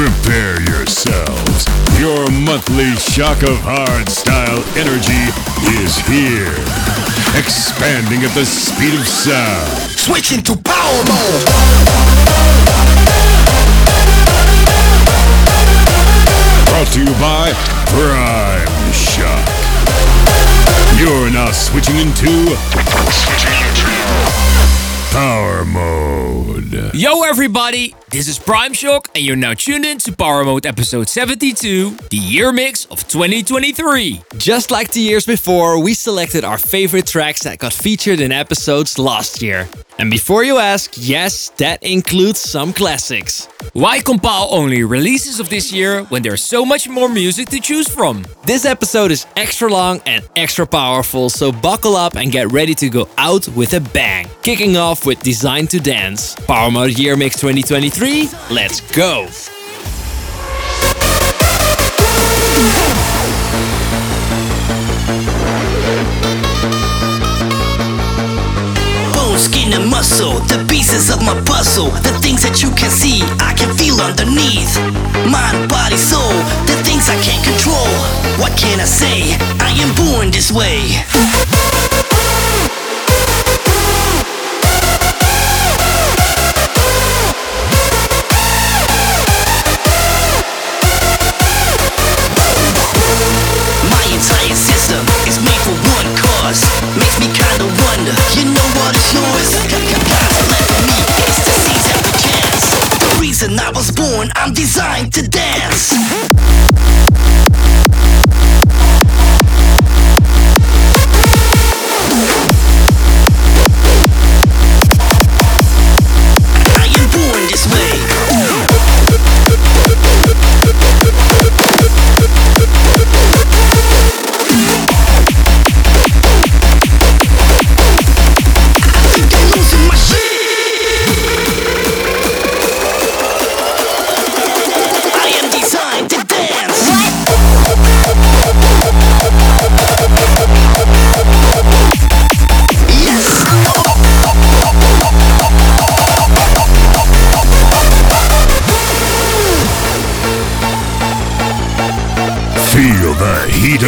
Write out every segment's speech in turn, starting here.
Prepare yourselves. Your monthly shock of hardstyle energy is here. Expanding at the speed of sound. Switching to Powermode. Brought to you by Primeshock. You're now switching into Powermode. Yo, everybody, this is Primeshock, and you're now tuned in to Powermode episode 72, the year mix of 2023. Just like the years before, we selected our favorite tracks that got featured in episodes last year. And before you ask, yes, that includes some classics. Why compile only releases of this year when there's so much more music to choose from? This episode is extra long and extra powerful, so buckle up and get ready to go out with a bang. Kicking off with Design to Dance. Powermode Year Mix 2023, let's go! Skin, and muscle, the pieces of my puzzle, the things that you can see, I can feel underneath. Mind, body, soul, the things I can't control. What can I say? I am born this way. I'm designed to dance.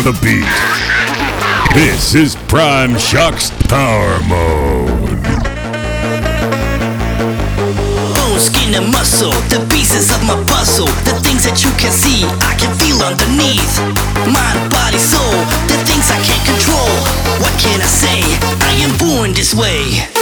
Of the beat. This is Primeshock's Power Mode. Bone, skin, and muscle, the pieces of my puzzle, the things that you can see, I can feel underneath. Mind, body, soul, the things I can't control. What can I say? I am born this way.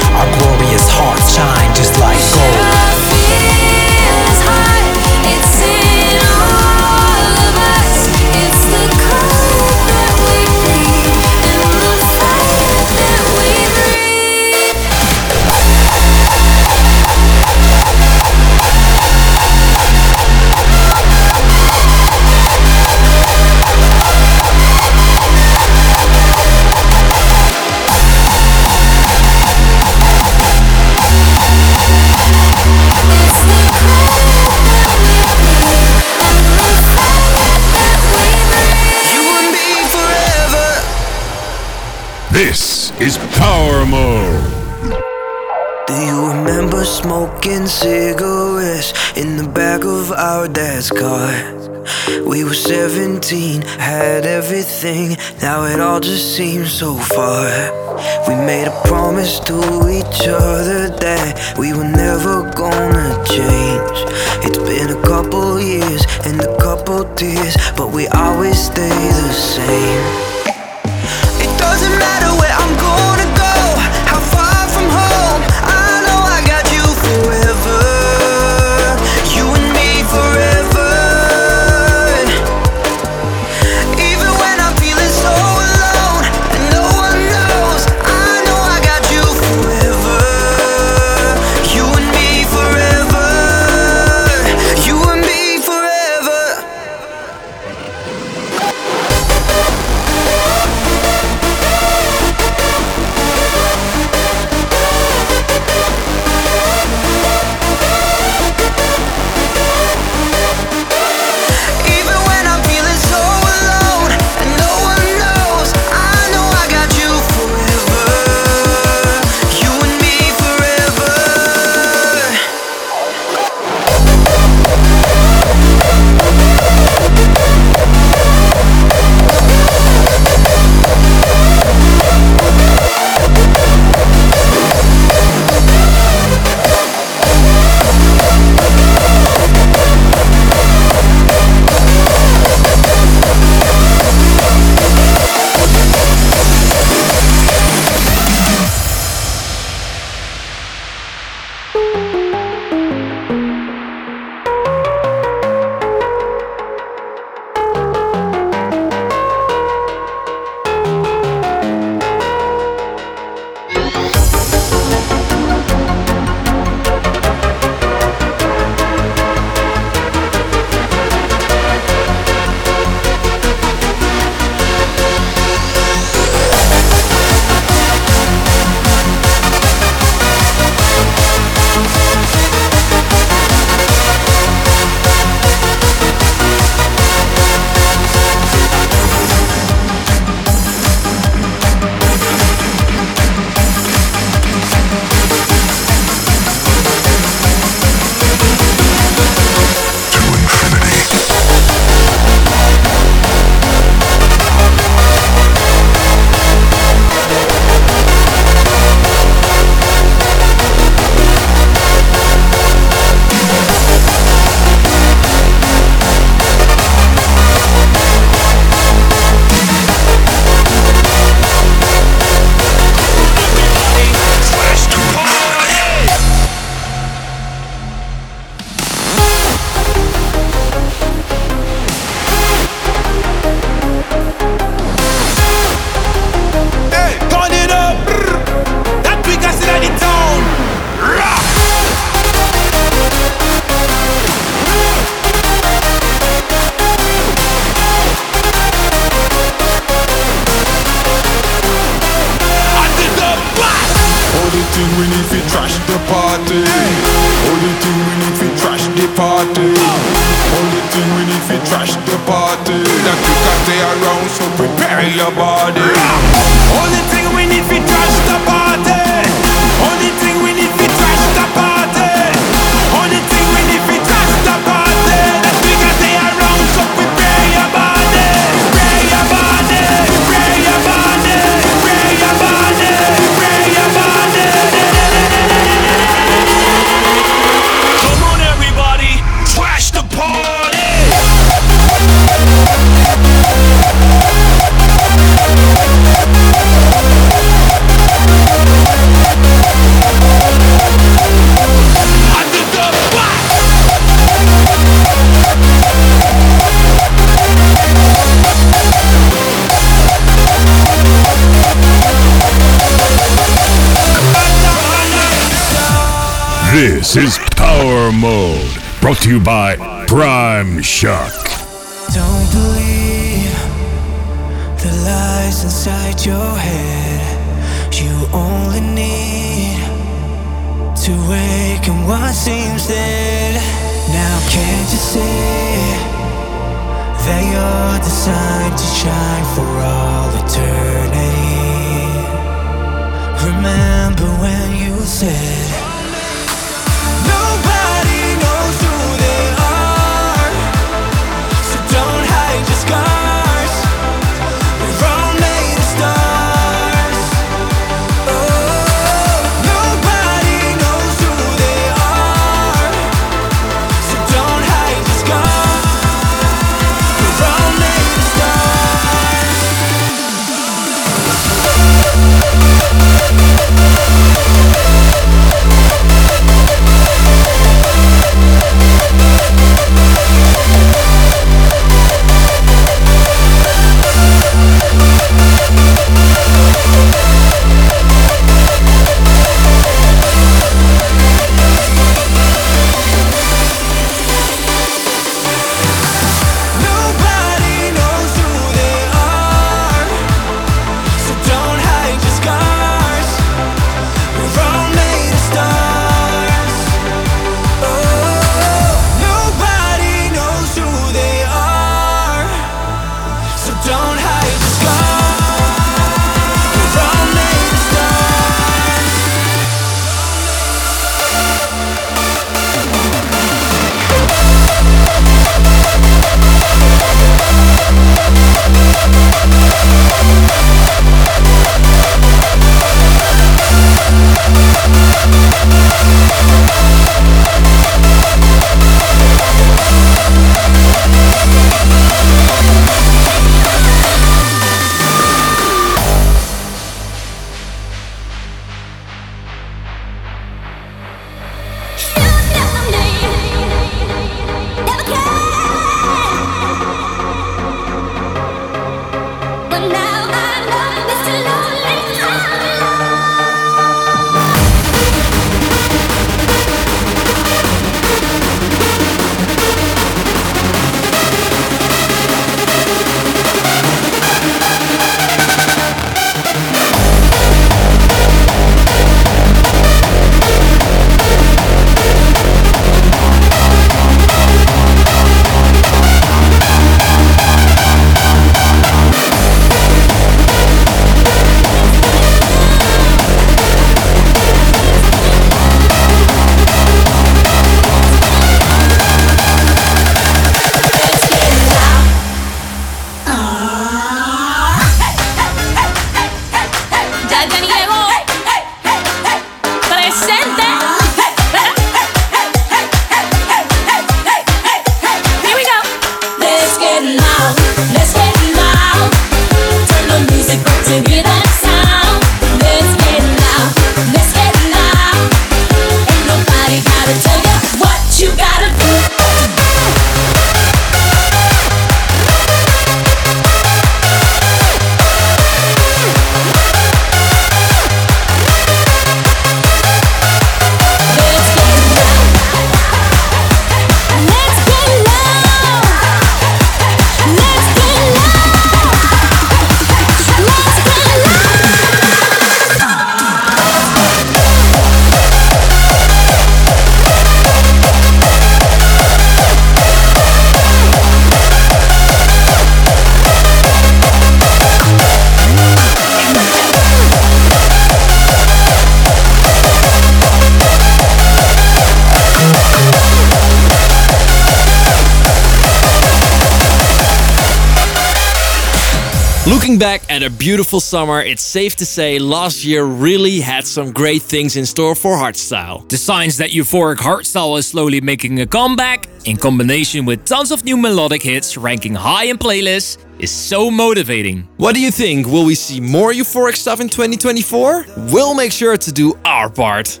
Looking back at a beautiful summer, it's safe to say last year really had some great things in store for hardstyle. The signs that euphoric hardstyle is slowly making a comeback, in combination with tons of new melodic hits ranking high in playlists, is so motivating. What do you think? Will we see more euphoric stuff in 2024? We'll make sure to do our part.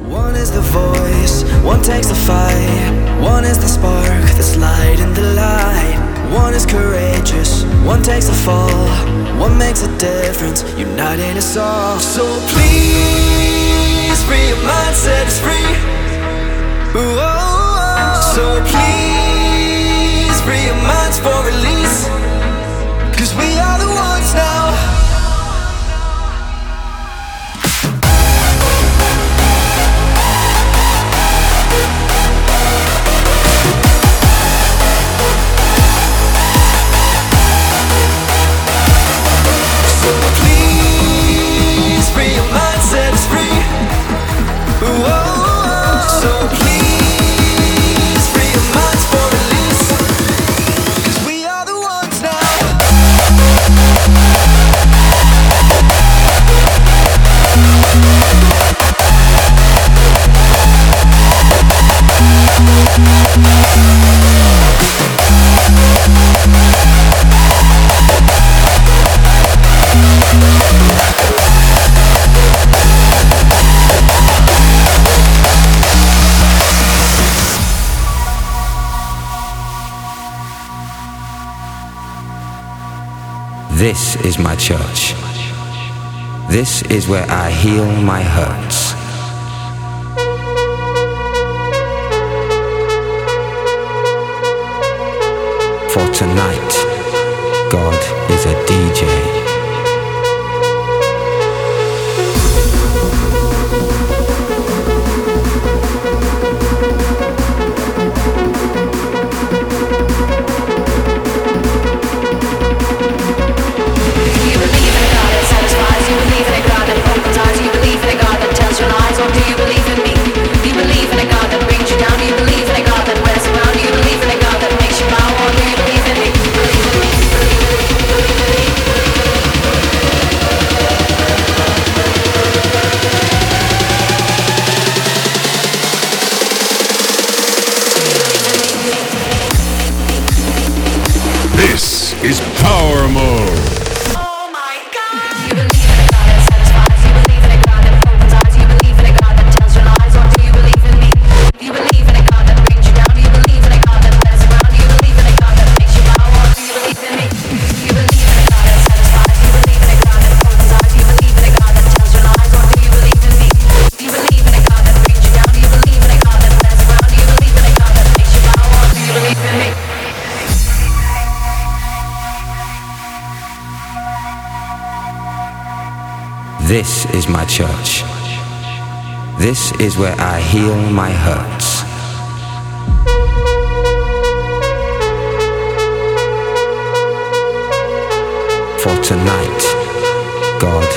One is the voice, one takes the fight. One is the spark that's lighting the light. One is courageous, one takes the fall. One makes a difference, uniting us all. So please, free your mind, set us free. Ooh, oh, oh. So please, free your minds for release. This is my church. This is where I heal my hurts. For tonight, God is a DJ. This is where I heal my hurts. For tonight, God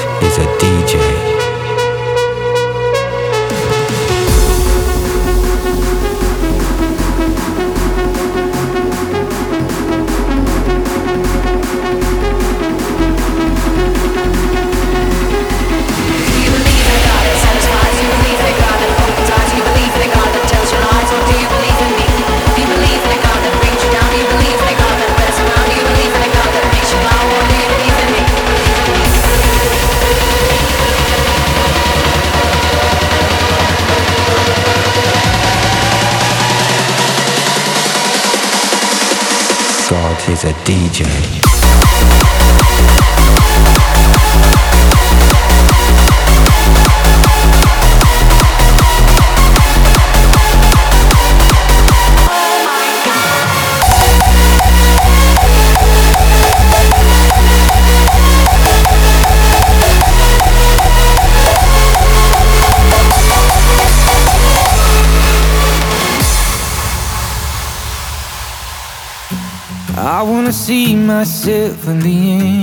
myself in the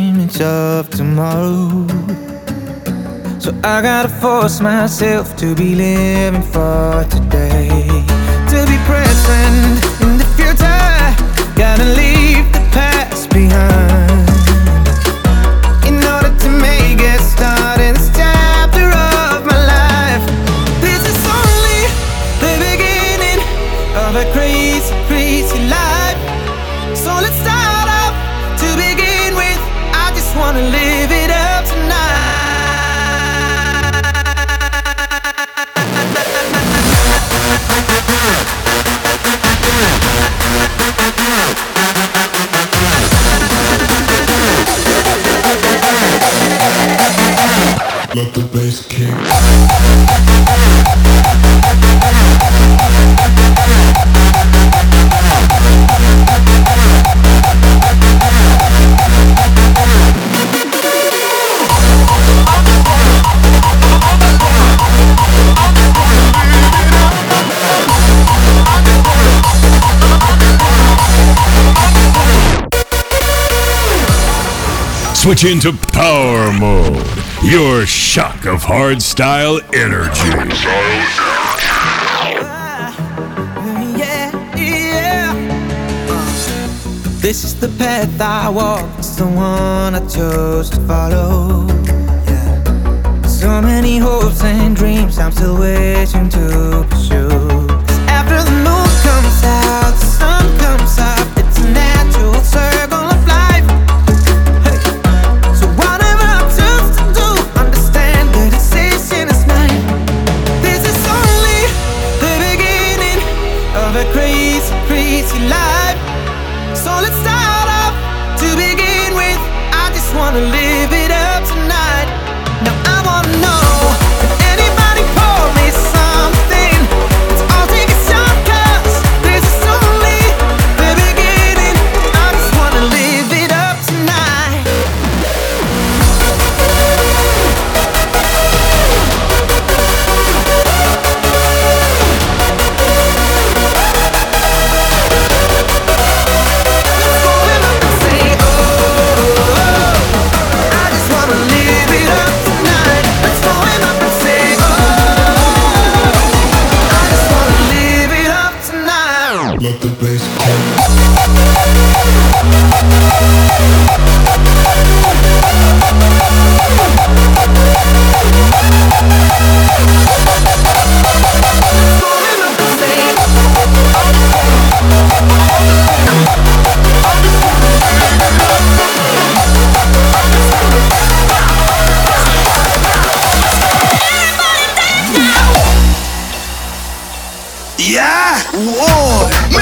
image of tomorrow. So I gotta force myself to be living for today. To be present in the future, gotta leave the past behind. switch into Powermode. Your shock of hardstyle energy. This is the path I walk, it's the one I chose to follow. Yeah. So many hopes and dreams I'm still waiting to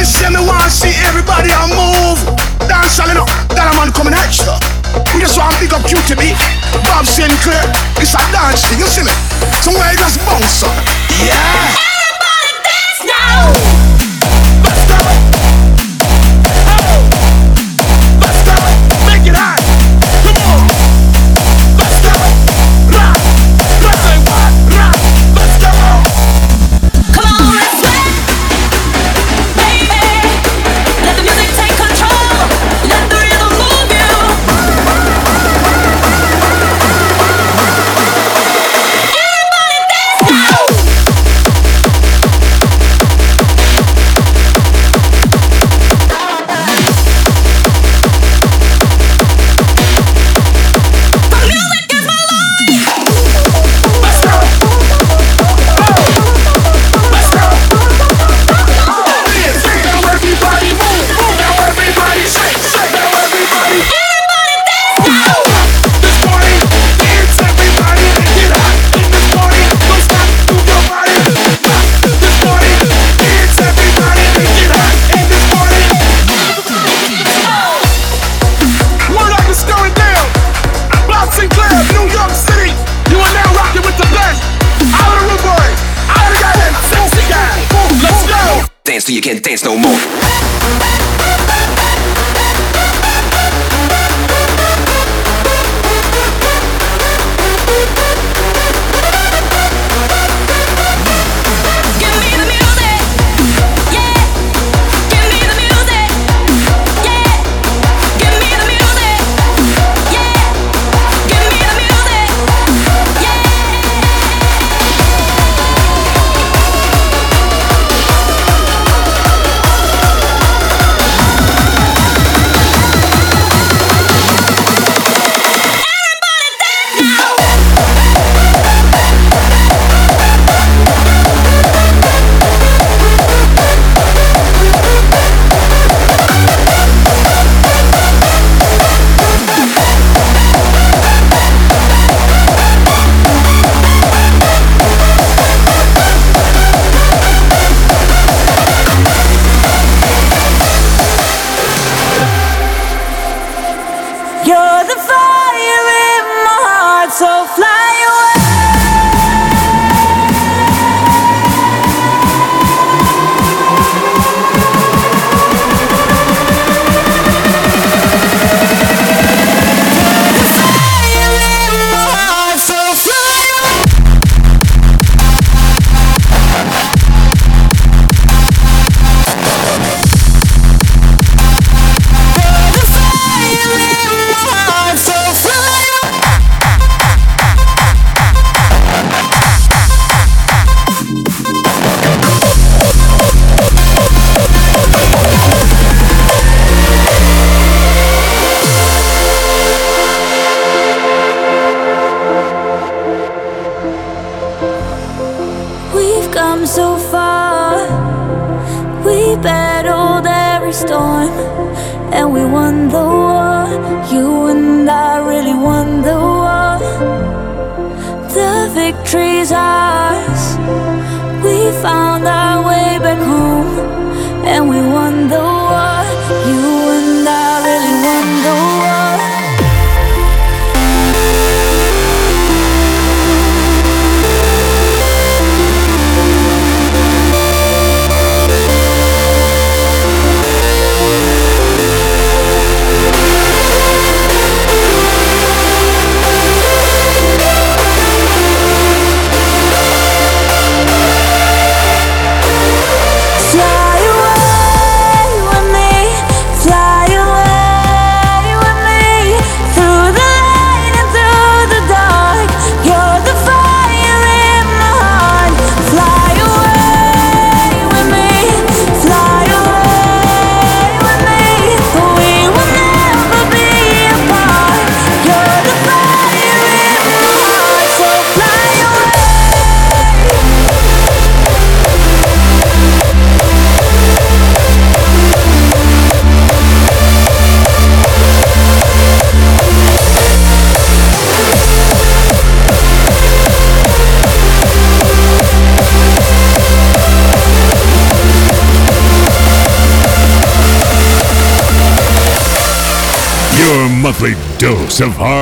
me say me wanna see everybody a move. Dance all enough, that a man coming at you. We just want to pick up Cutee B, Bob Sinclar. It's a dance thing, you see me? Somewhere you just bounce up. Yeah. Everybody dance now.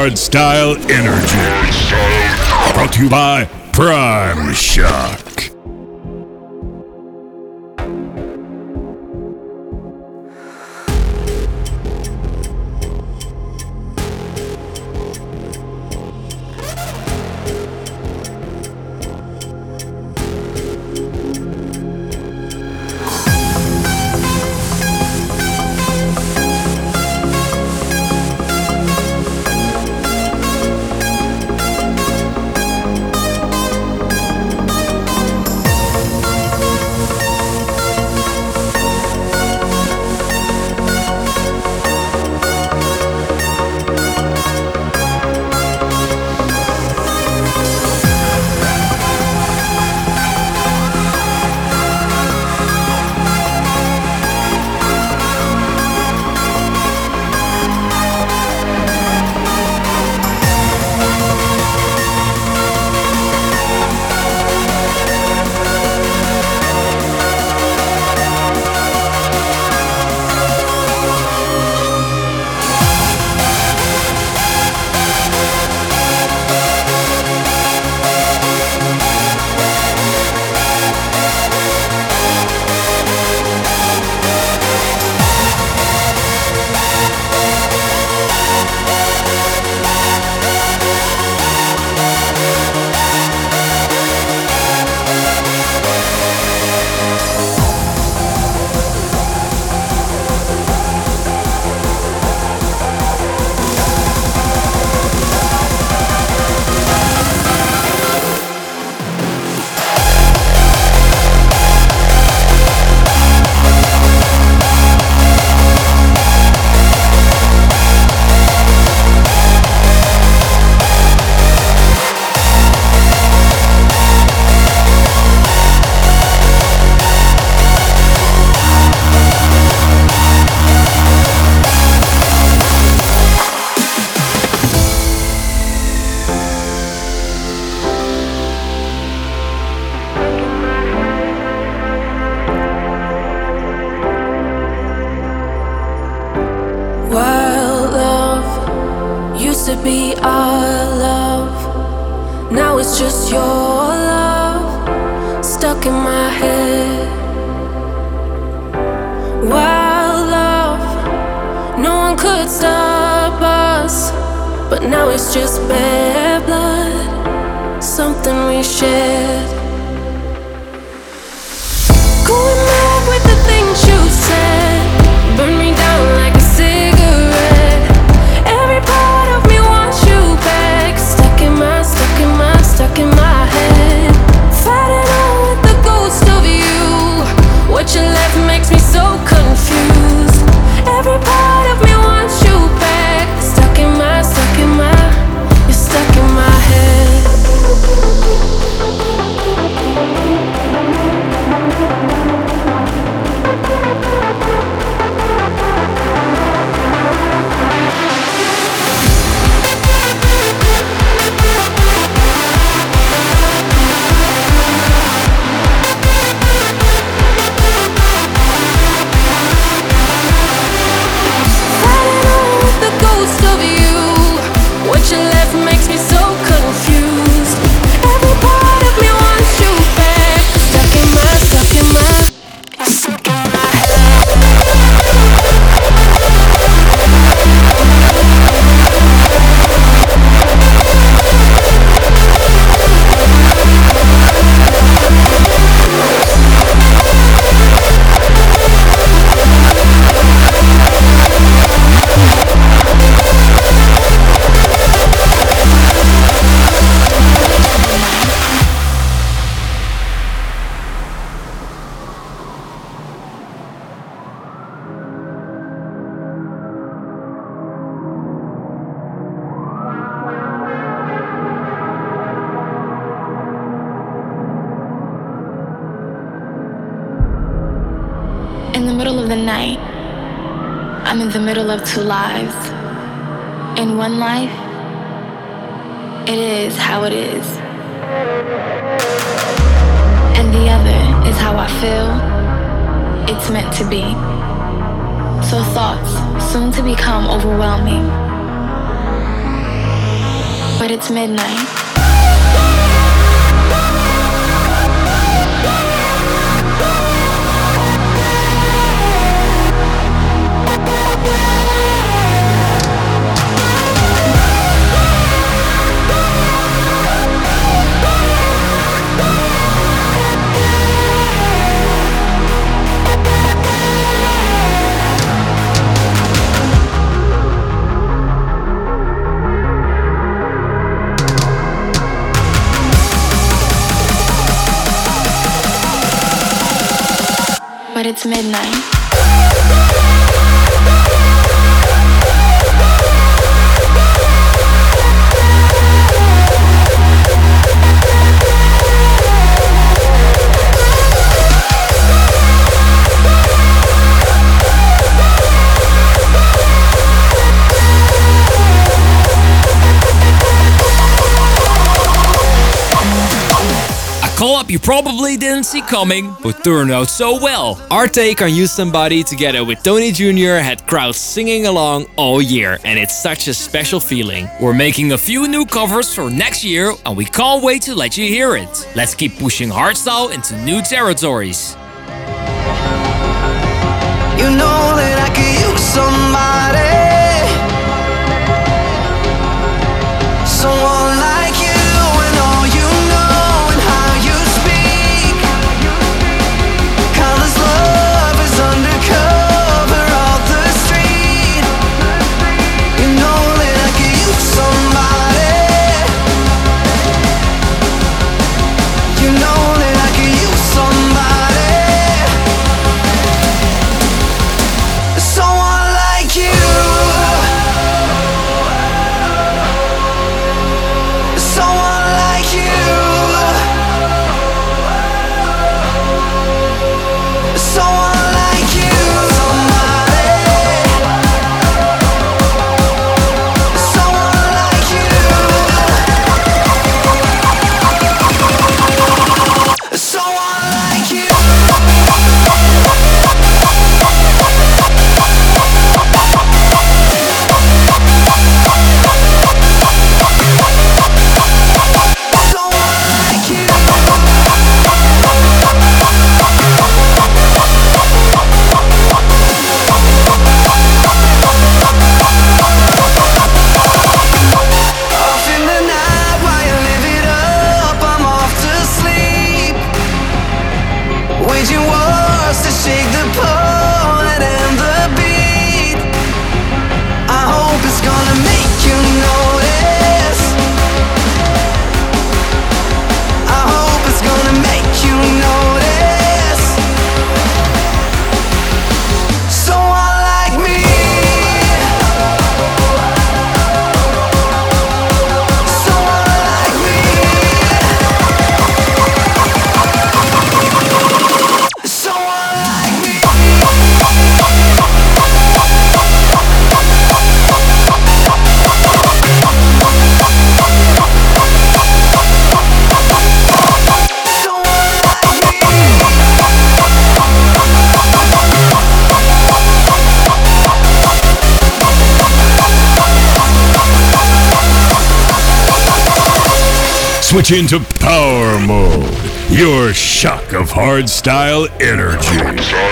Hardstyle energy. Brought to you by Primeshock. is how I feel. It's meant to be. So thoughts soon to become overwhelming. But it's midnight. but it's midnight. call up you probably didn't see coming, but turned out so well. Our take on Use Somebody together with Tony Jr. had crowds singing along all year, and it's such a special feeling. We're making a few new covers for next year, and we can't wait to let you hear it. Let's keep pushing hardstyle into new territories. You know that I could use somebody Into Powermode. Your shock of hardstyle energy.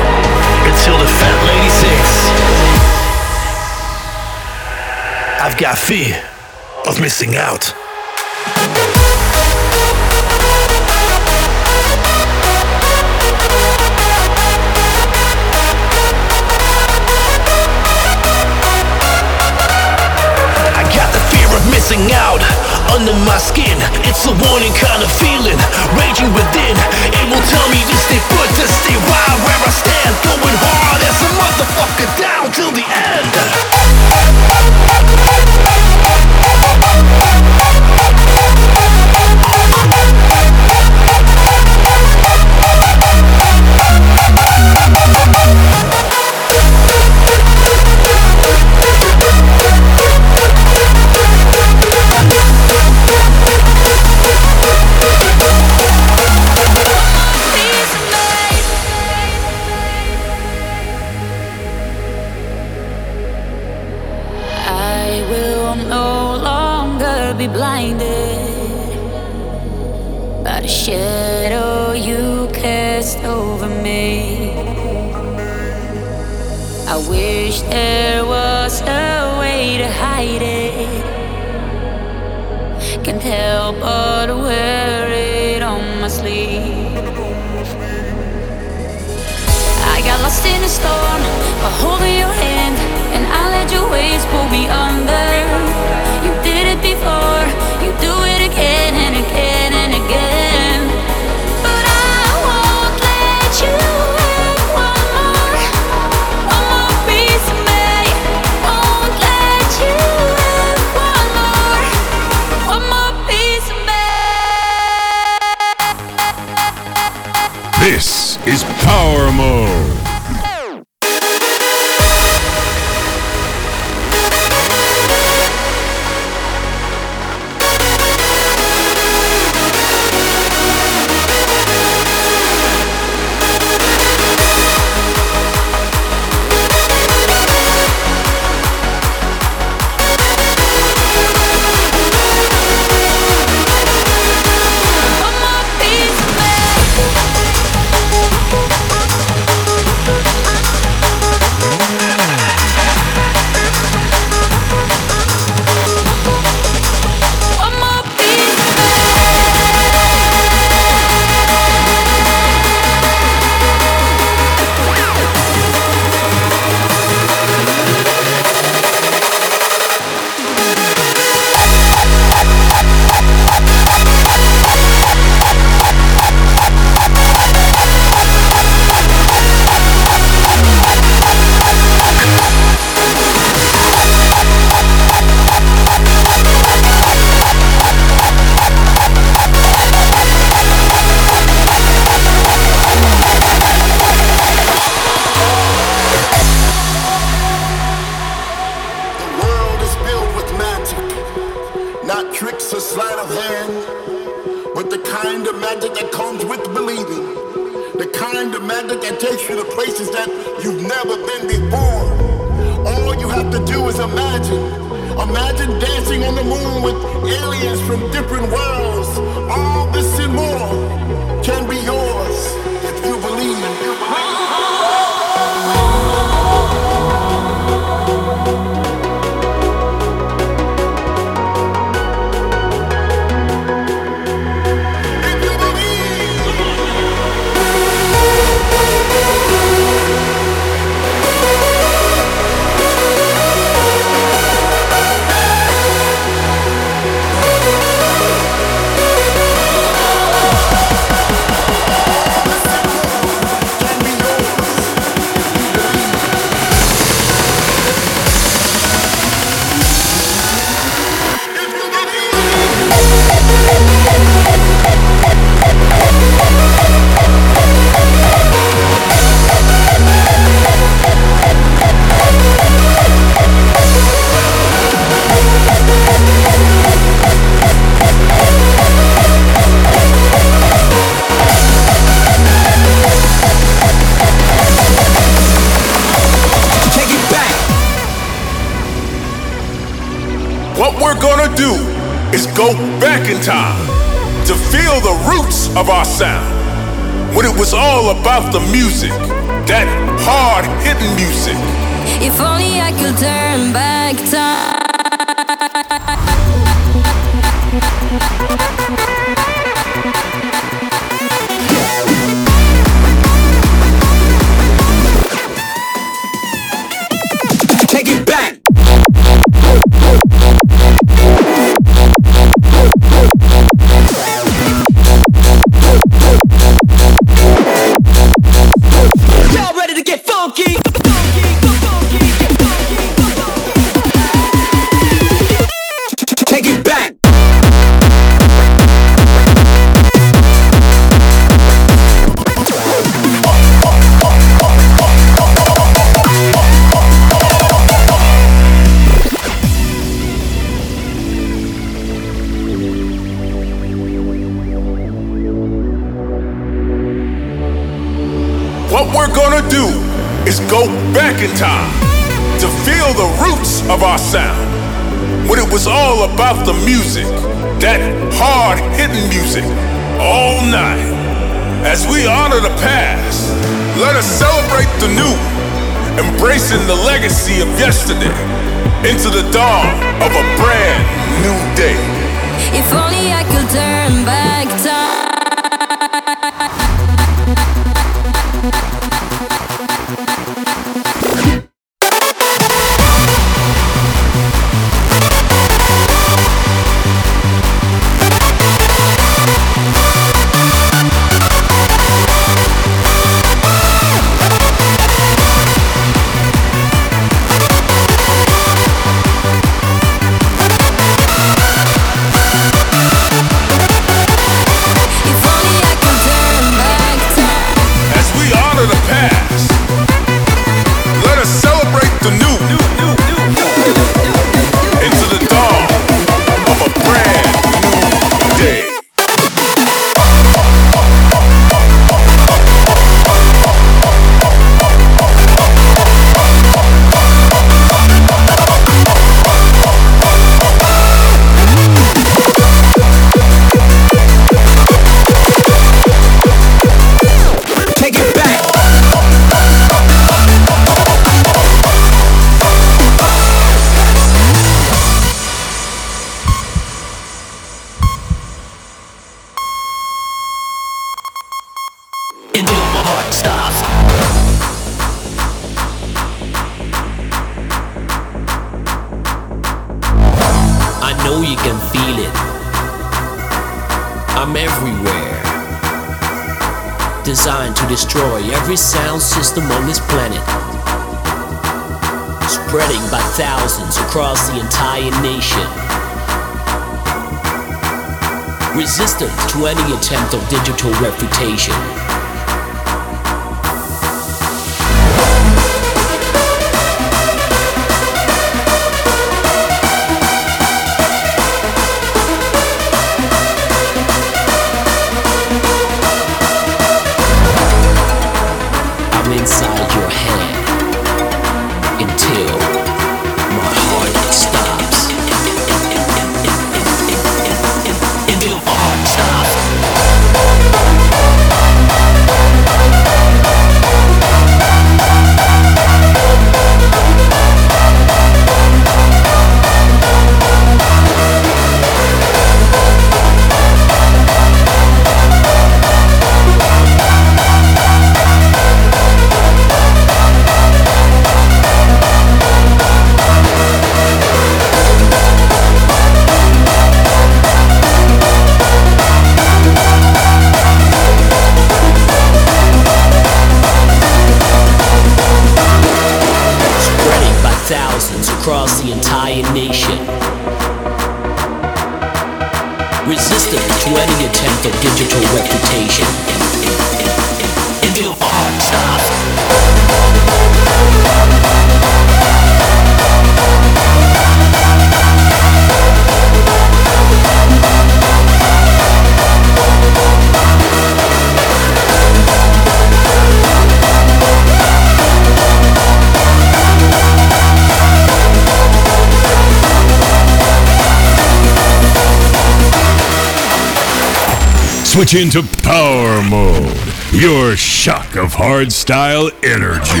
Switch into Powermode. Your shock of hardstyle energy.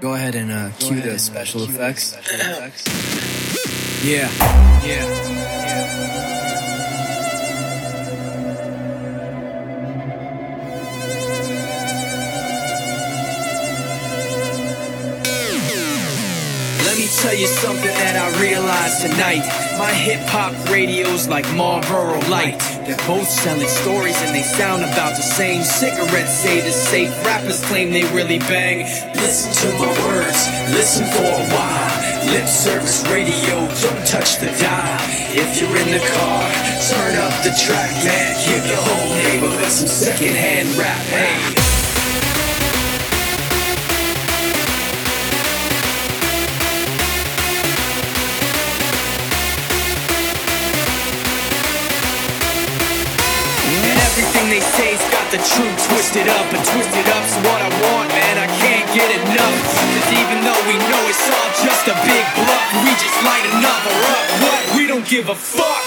Go ahead and uh, cue the special effects. yeah. Yeah. Let me tell you something that I realized tonight. My hip hop radio's like Marlboro Light. They're both selling stories and they sound about the same. Cigarettes say the safe, rappers claim they really bang. Listen to my words, listen for a while. Lip service radio, don't touch the dial. If you're in the car, turn up the track, man. Give your whole neighborhood some secondhand rap. Hey. Got the truth twisted up and twisted up's what I want, man. I can't get enough. Cause even though we know it's all just a big bluff, we just light another up. What? We don't give a fuck.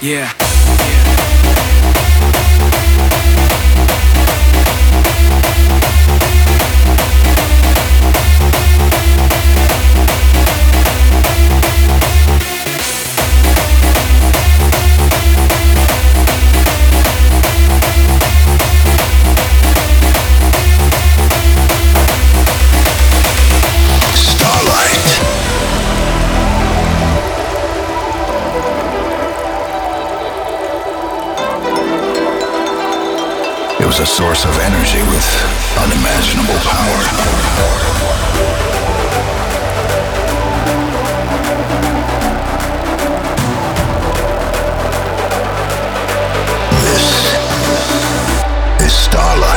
Yeah. Was a source of energy with unimaginable power. This is Starlight.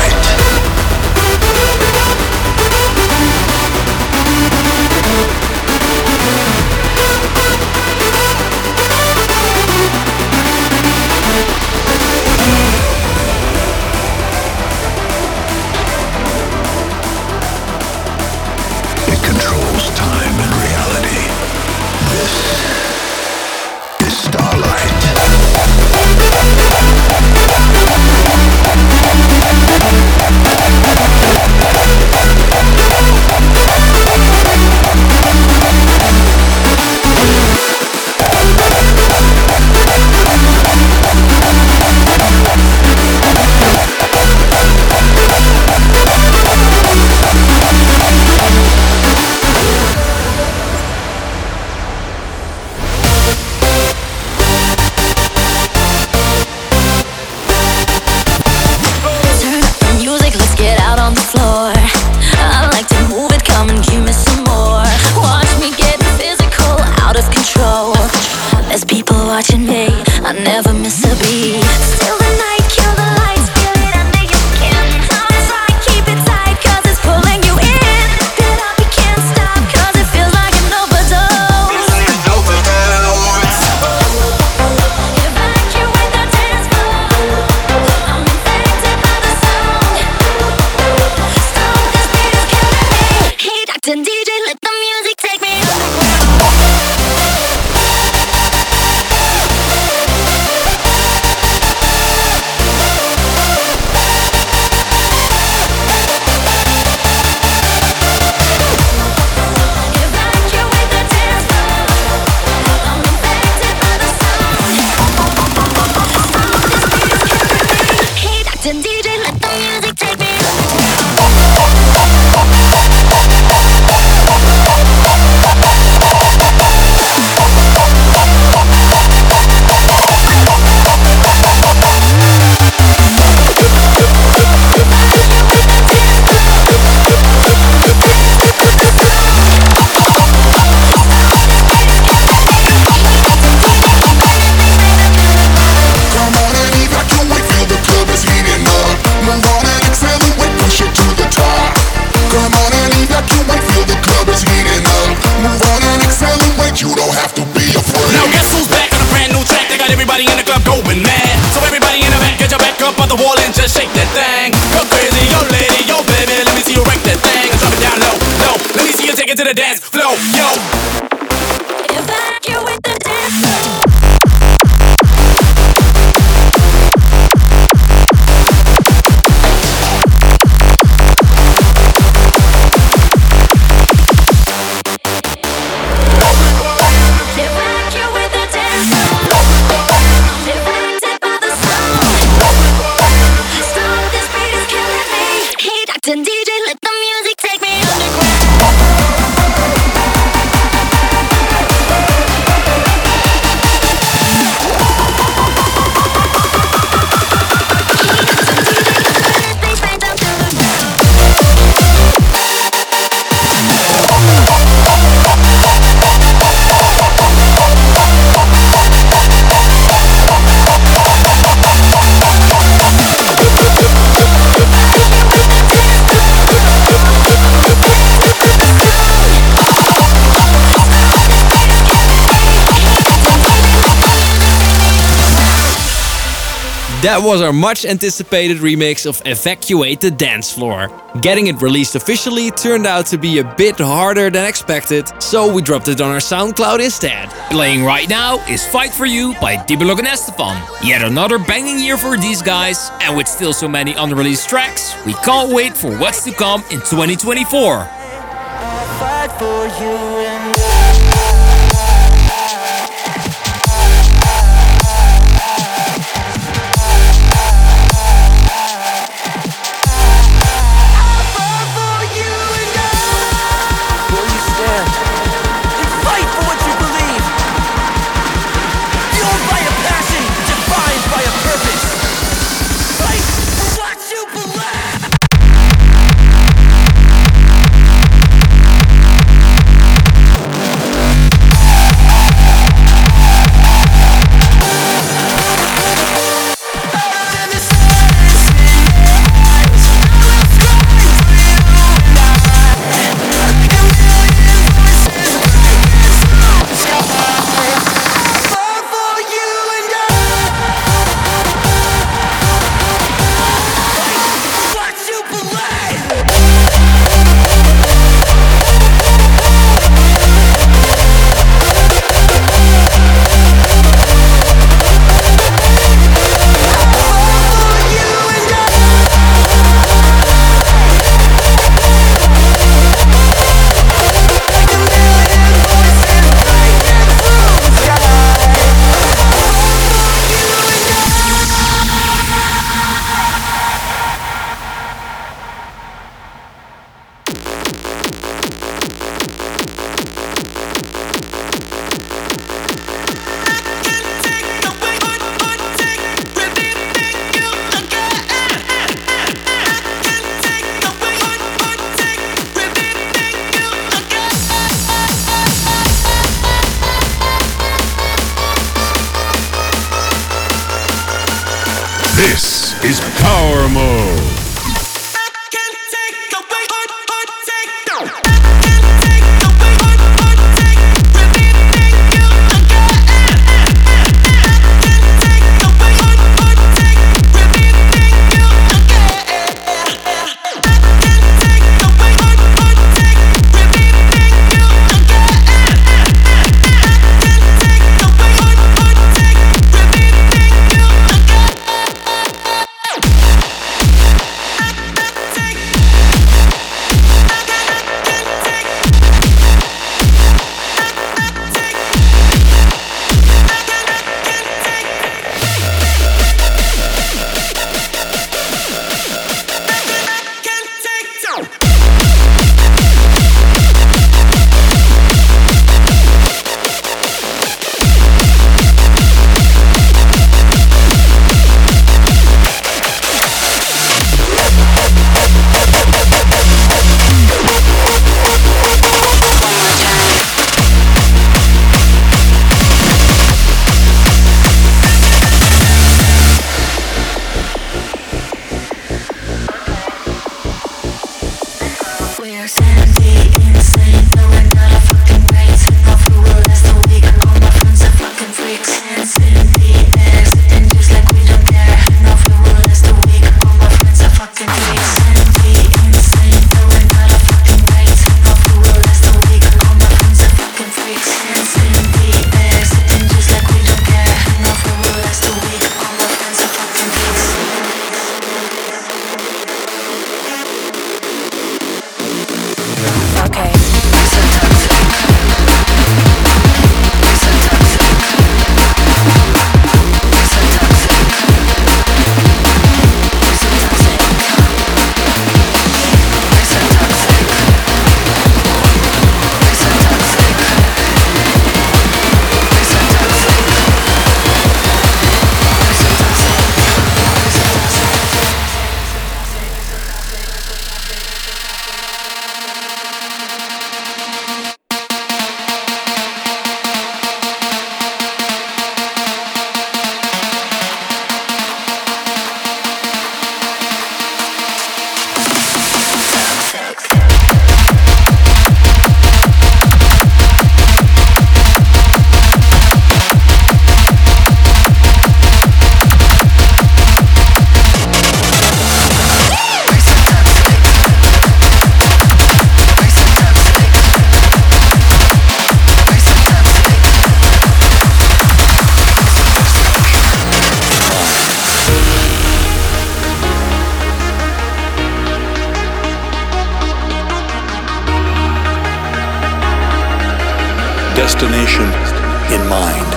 That was our much anticipated remix of Evacuate the Dance Floor. Getting it released officially turned out to be a bit harder than expected, so we dropped it on our SoundCloud instead. Playing right now is Fight For You by D-Block and S-te-Fan. Yet another banging year for these guys, and with still so many unreleased tracks, we can't wait for what's to come in 2024. destination in mind.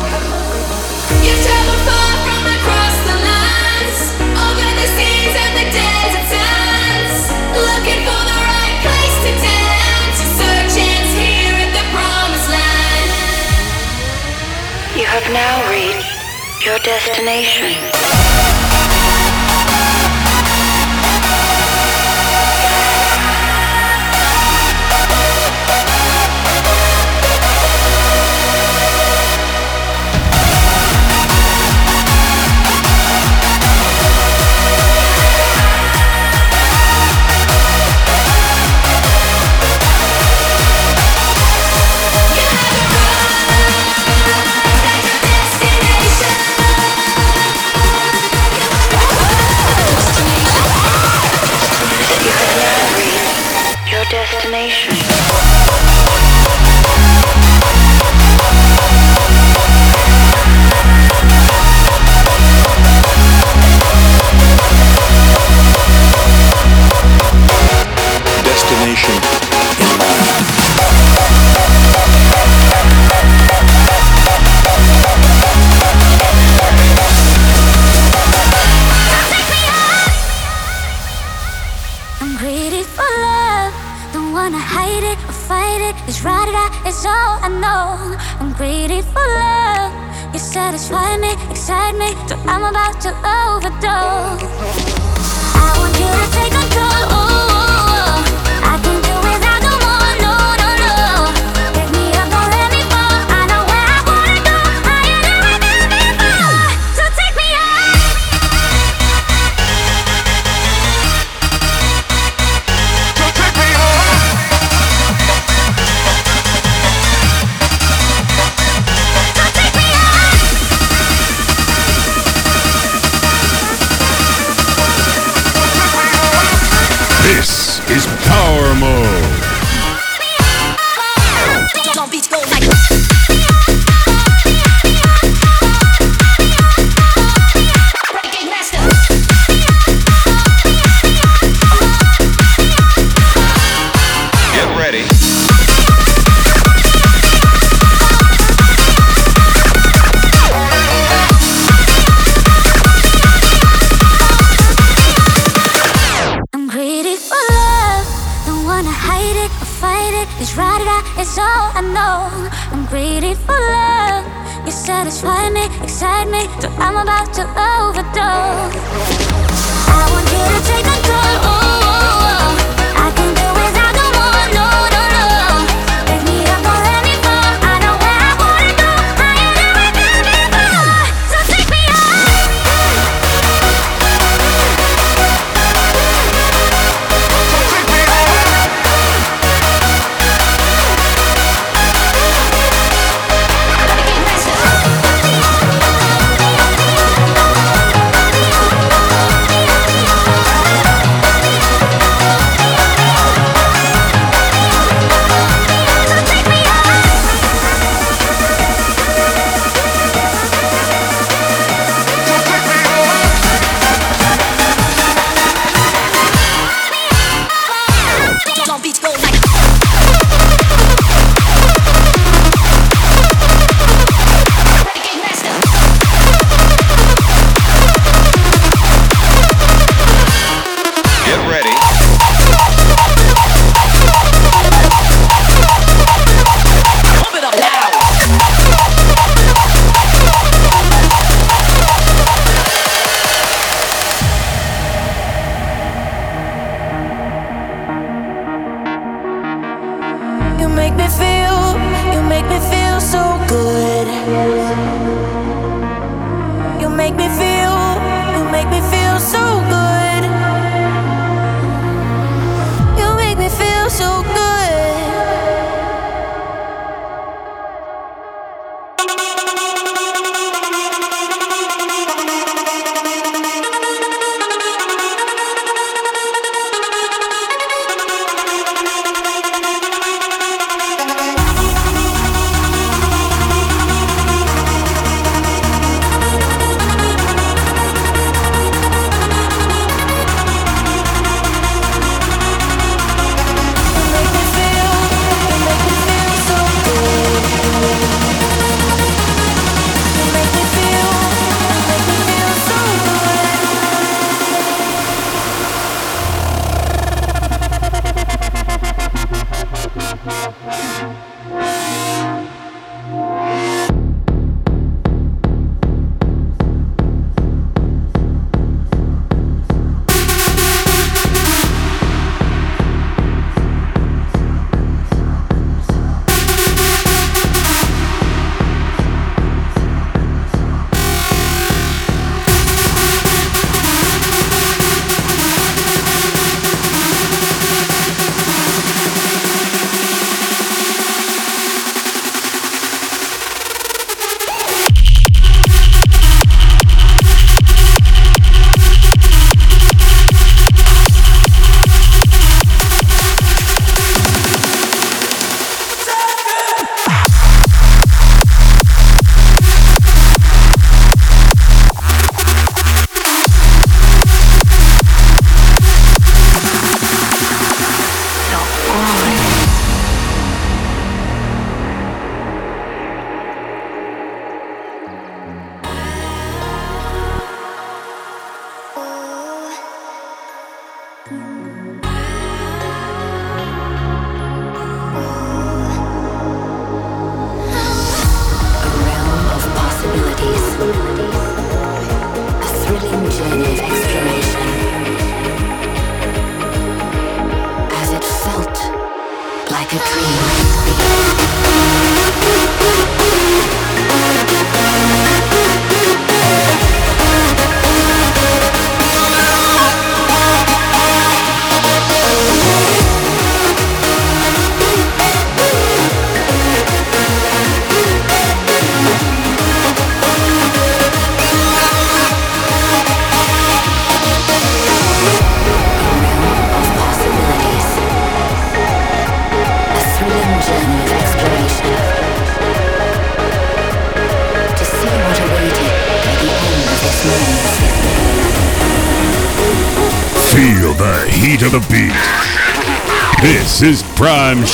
You travel far from across the lands, over the seas and the looking for the right place to dance. Here at the promised land. You have now reached your destination. Nation.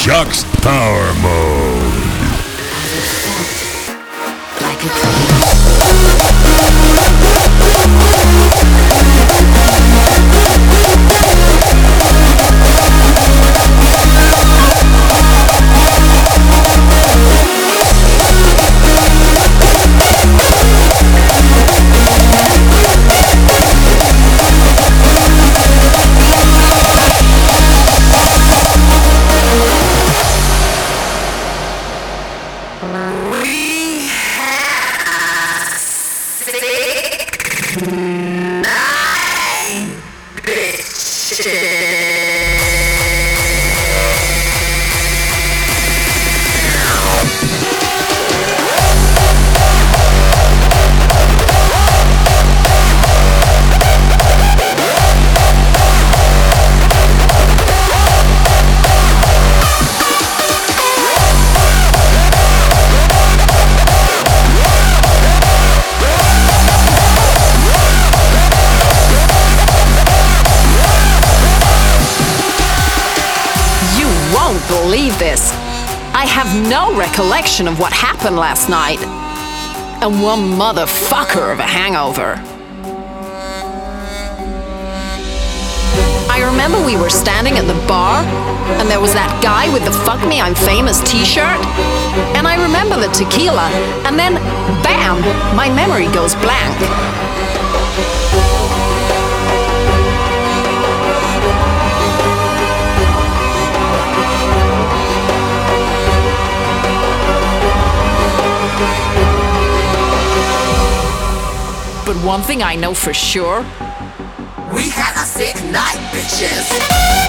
Prime of what happened last night. And one motherfucker of a hangover. I remember we were standing at the bar, and there was that guy with the Fuck Me I'm Famous t shirt. And I remember the tequila, and then bam, my memory goes blank. One thing I know for sure We had a sick night, bitches.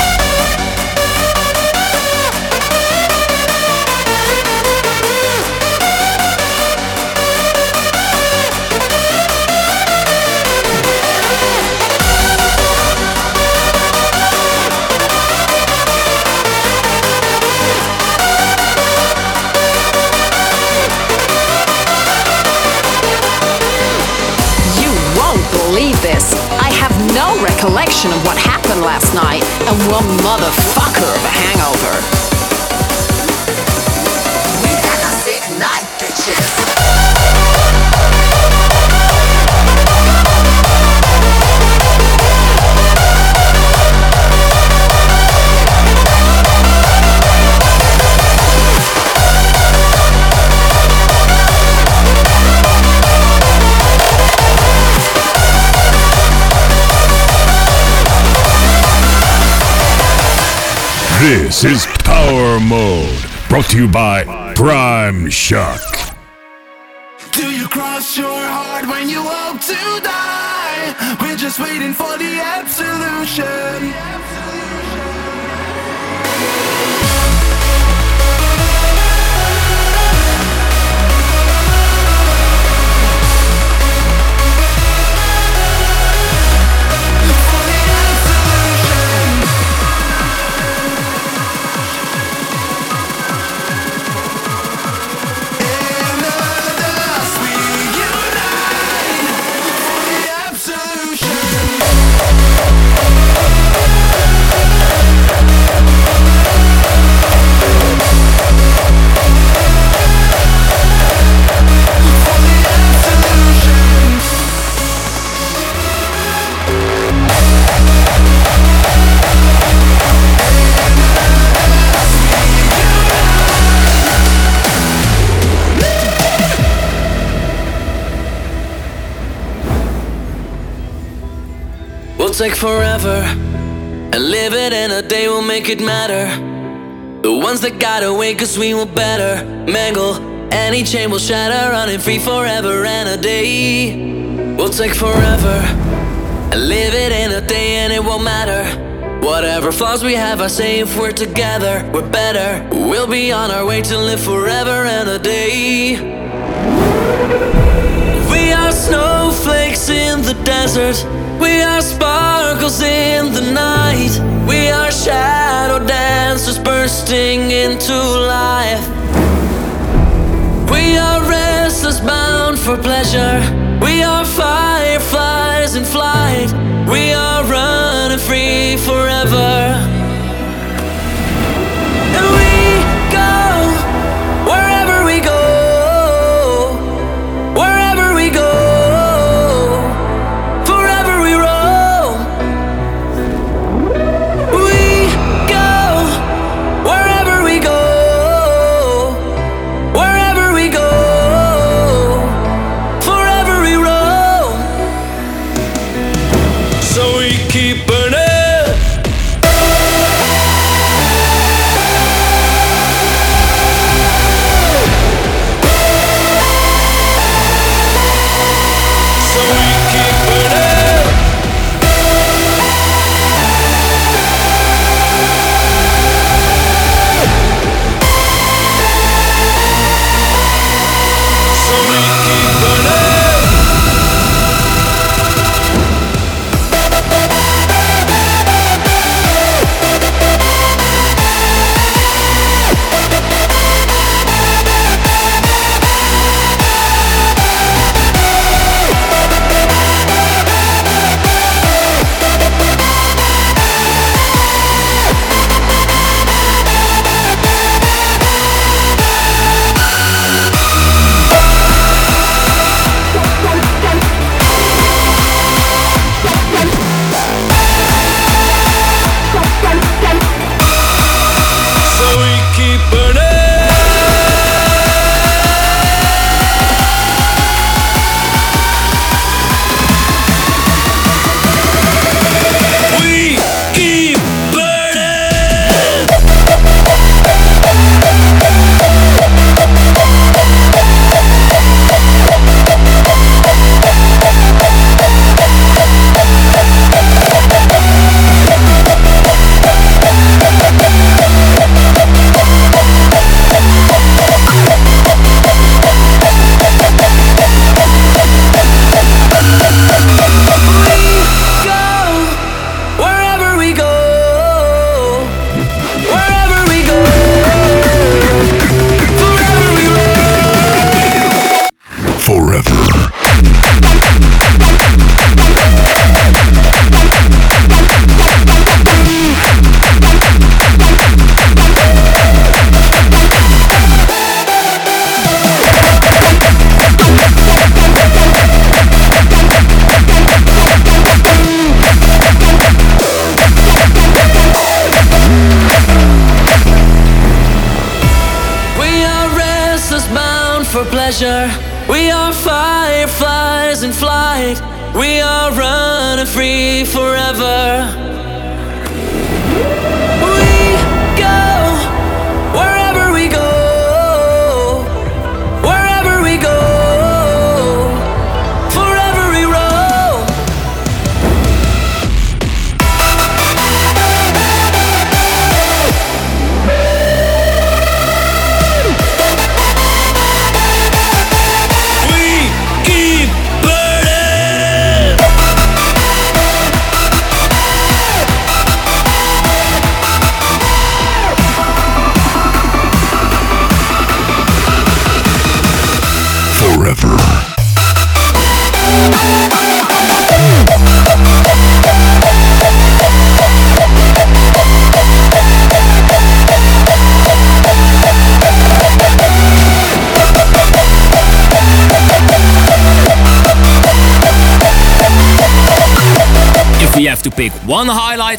And one motherfucker This is Powermode, brought to you by Primeshock. Do you cross your heart when you hope to die? We're just waiting for the absolution. Take forever and live it in a day will make it matter. The ones that got away, cause we will better mangle. Any chain will shatter, running free forever and a day. We'll take forever and live it in a day, and it won't matter. Whatever flaws we have, I say if we're together, we're better. We'll be on our way to live forever and a day. We are snowflakes in the desert. We are sparkles in the night. We are shadow dancers bursting into life. We are restless, bound for pleasure. We are fireflies in flight. We are running free forever.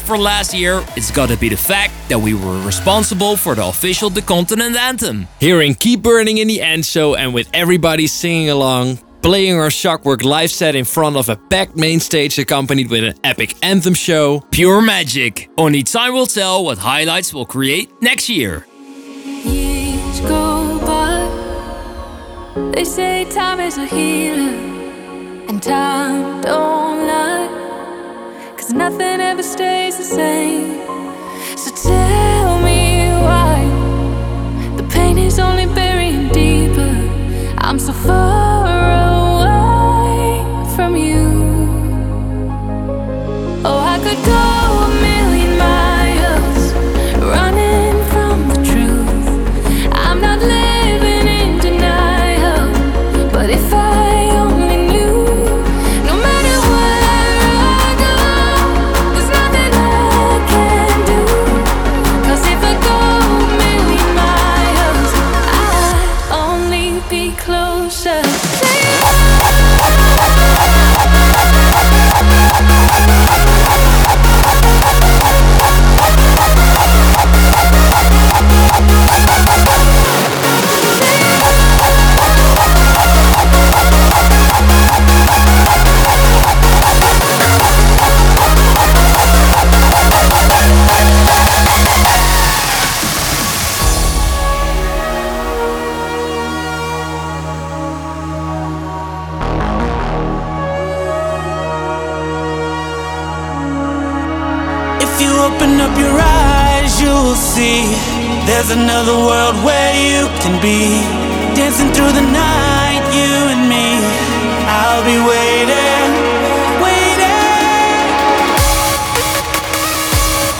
Highlight for last year, it's gotta be the fact that we were responsible for the official The Qontinent anthem. Hearing Keep Burning in the end show and with everybody singing along, playing our Shockwork live set in front of a packed main stage accompanied with an epic anthem show. Pure magic. Only time will tell what highlights we'll create next year. Years go by. They say time is a healer, and time don't lie. Cause nothing ever stays the same. So tell me why the pain is only burying deeper. I'm so far away from you. Oh, I could go open up your eyes, see there's another world where you can be. Dancing through the night, you and me. I'll be waiting, waiting.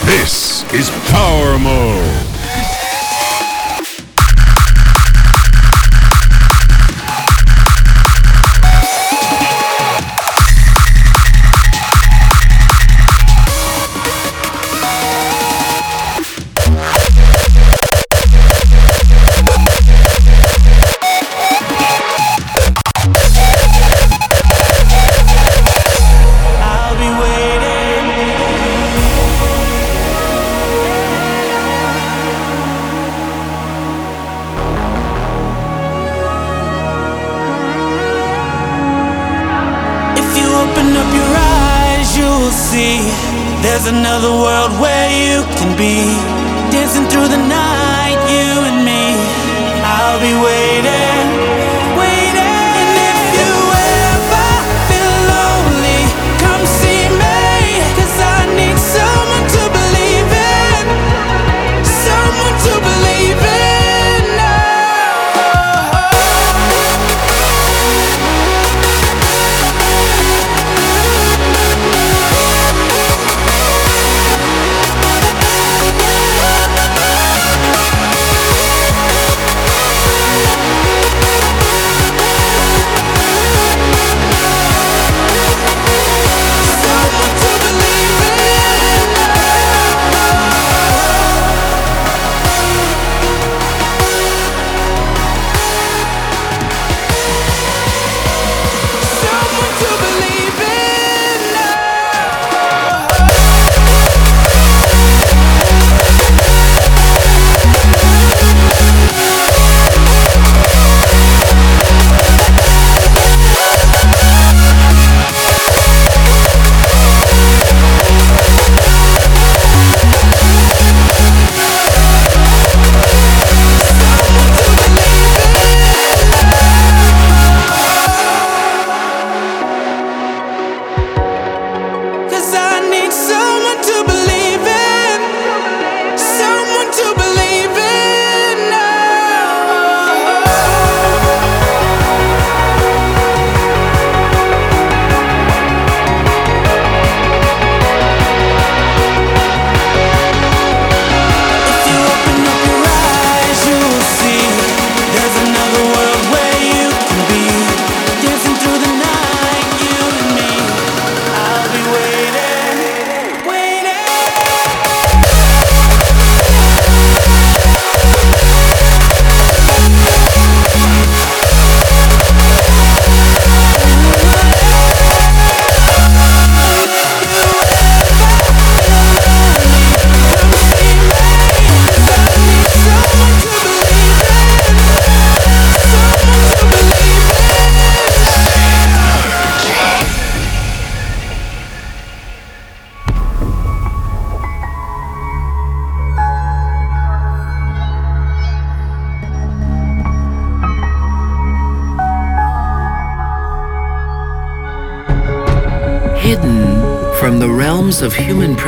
This is Powermode. See there's another world where you can be. Dancing through the night, you and me. I'll be waiting, waiting.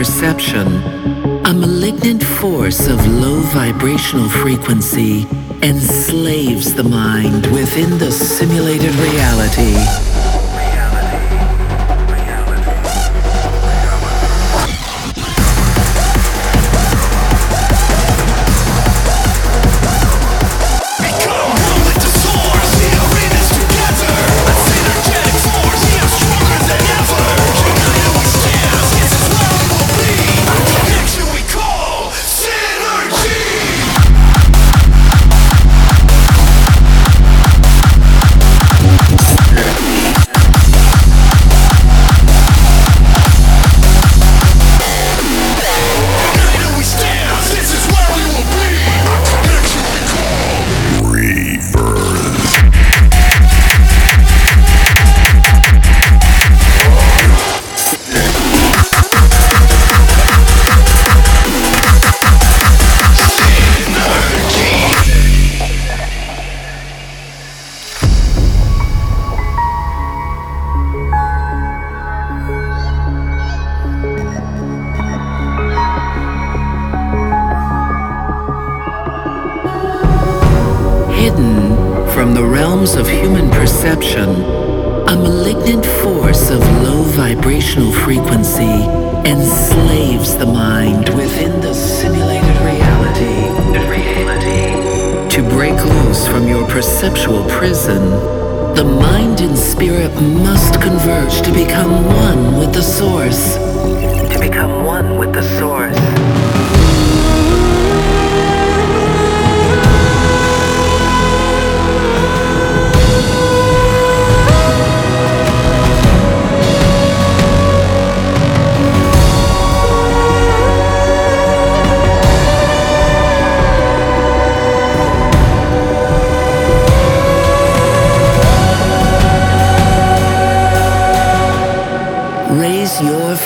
Perception,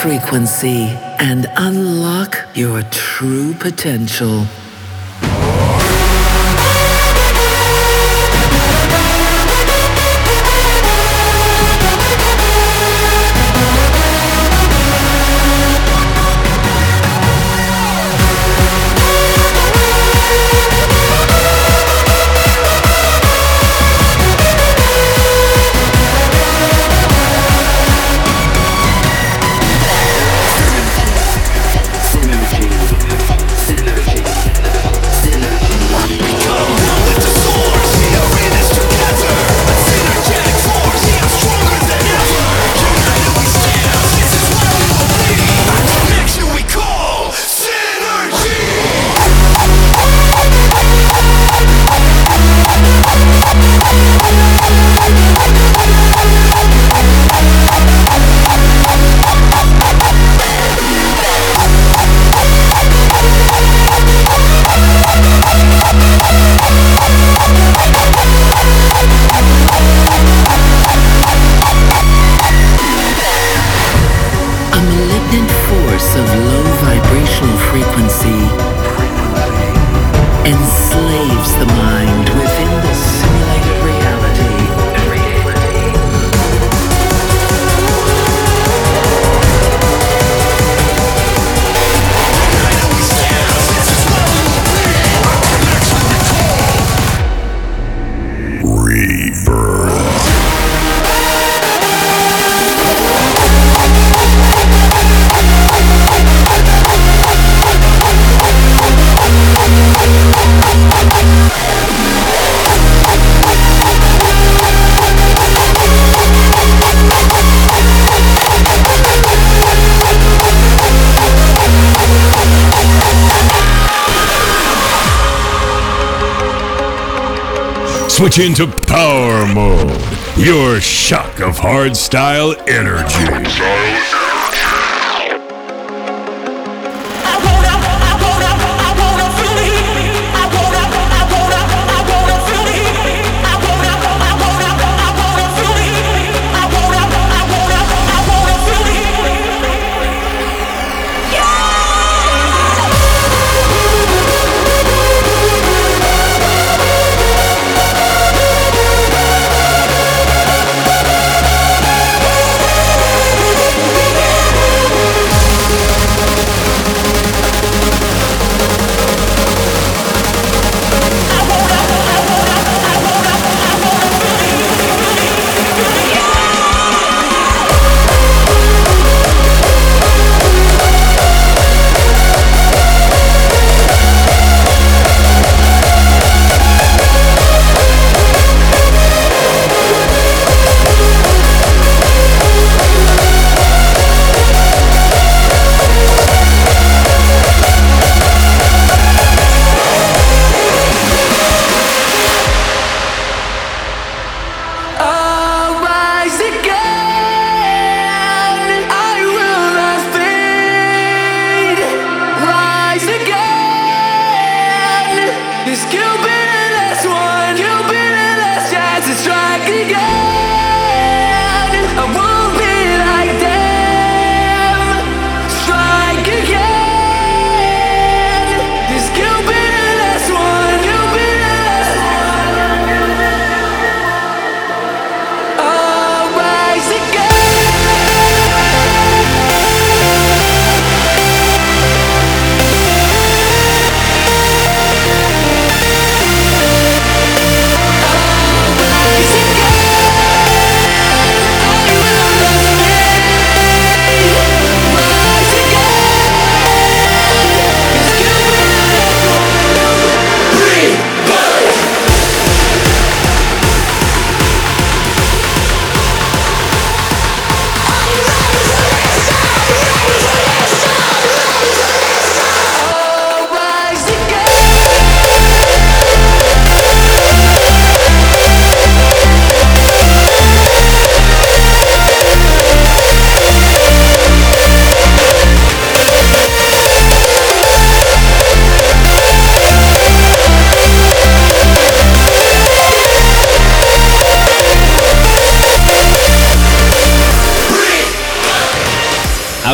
frequency and unlock your true potential. Switch into Powermode. Your shock of hardstyle energy.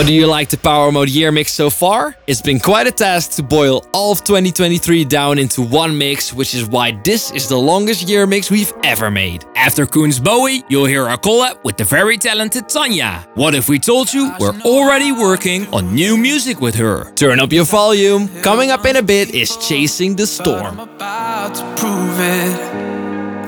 How do you like the Powermode Year mix so far? It's been quite a task to boil all of 2023 down into one mix, which is why this is the longest year mix we've ever made. After Koons Bowie, you'll hear a collab with the very talented Tanya. What if we told you we're already working on new music with her? Turn up your volume. Coming up in a bit is Chasing the Storm.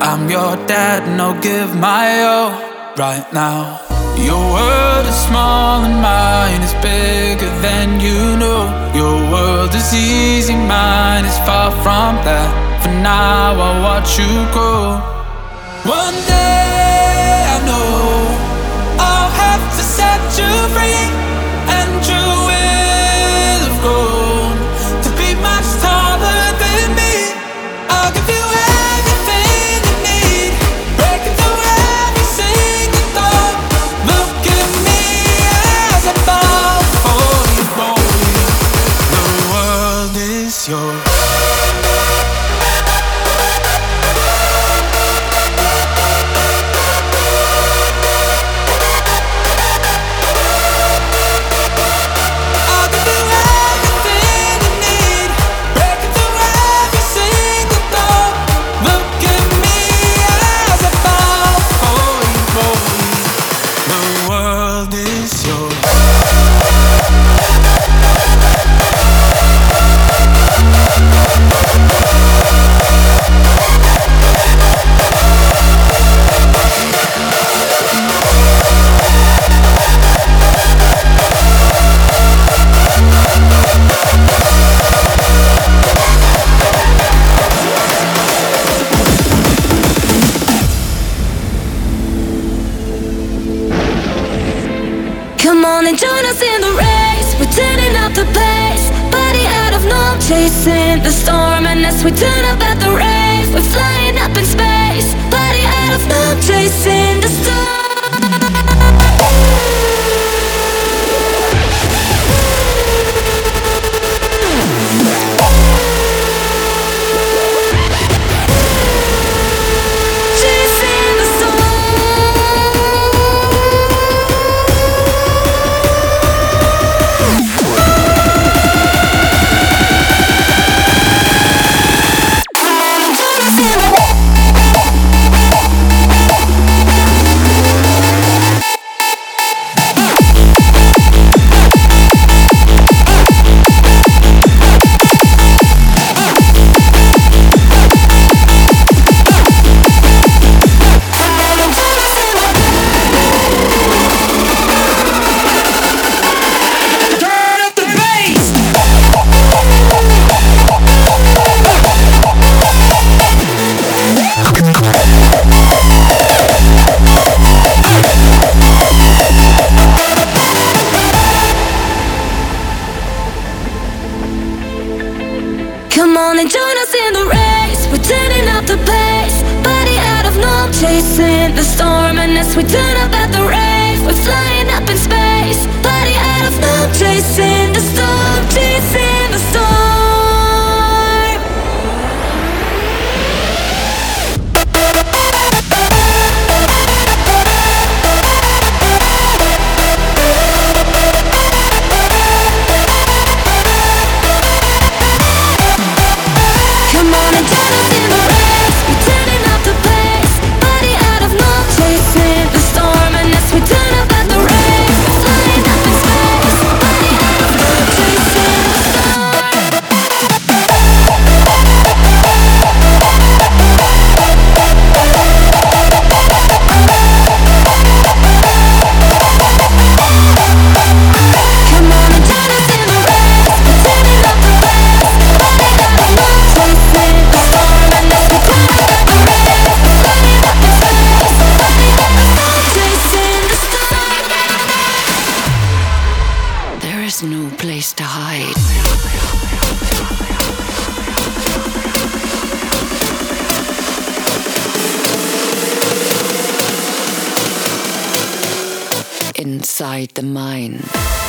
I'm your dad give my all right now. Your world is small and mine is bigger than you know. Your world is easy, mine is far from that. For now, I'll watch you grow. One day I know I'll have to set you free, Come on and join us in the race. We're turning up the pace. Body out of norm, chasing the storm. And as we turn up at the rave, we're flying up in space. Body out of norm, chasing the storm. To hide. Inside the mind.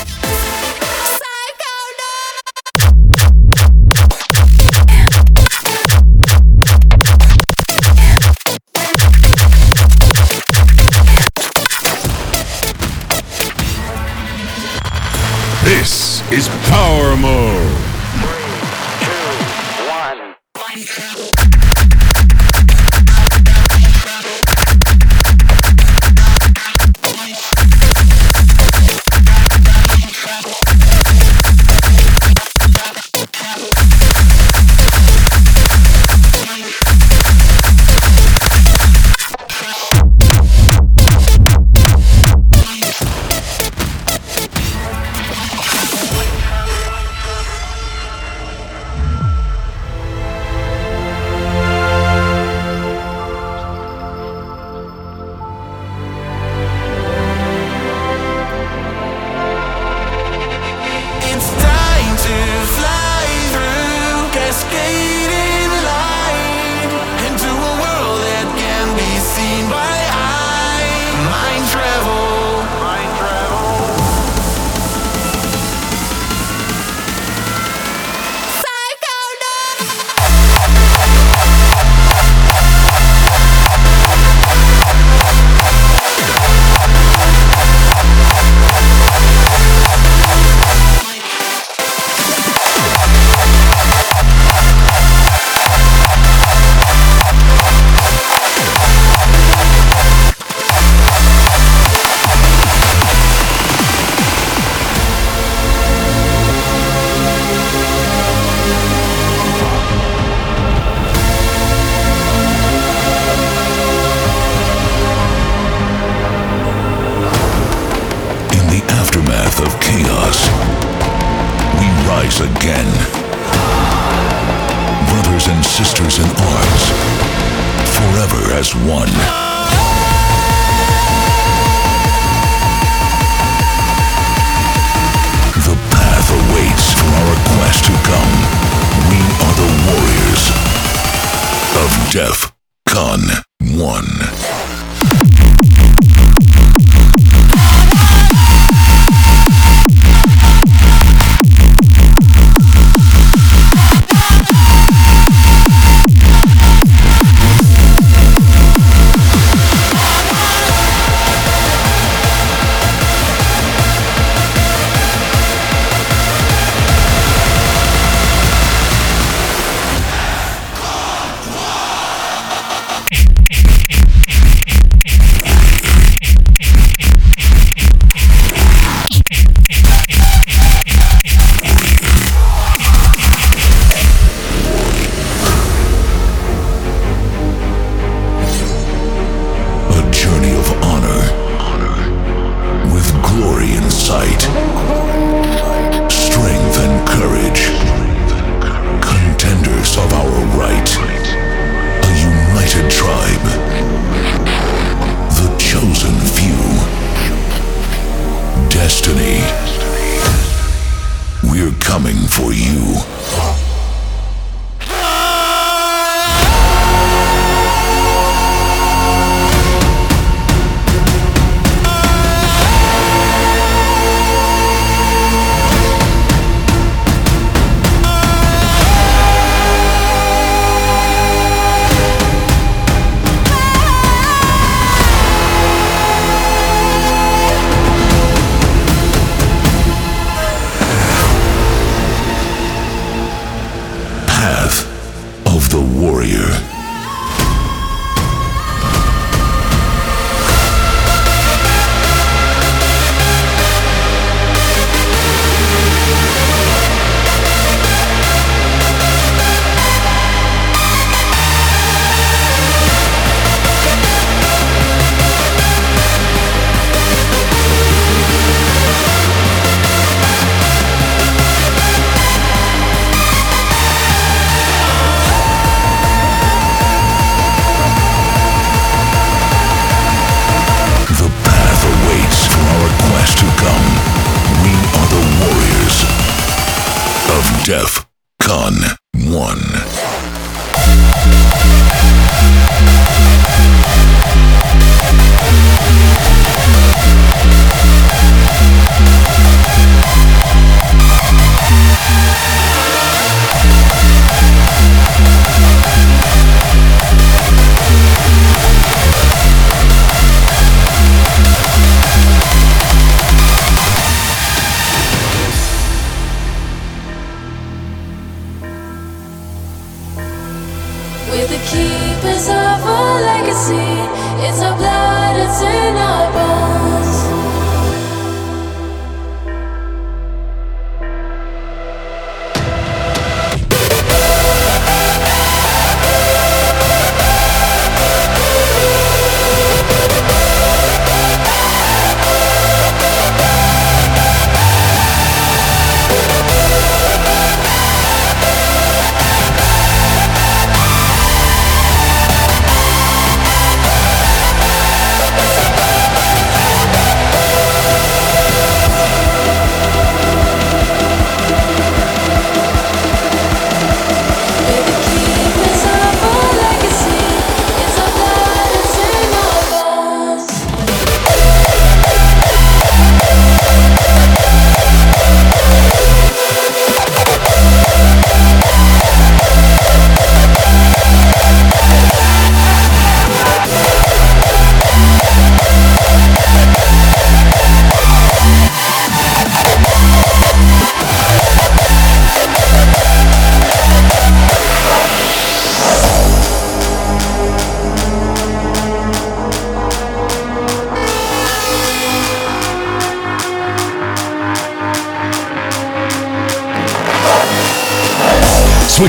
Def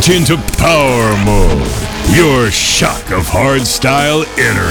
into power mode. Your shock of hardstyle energy.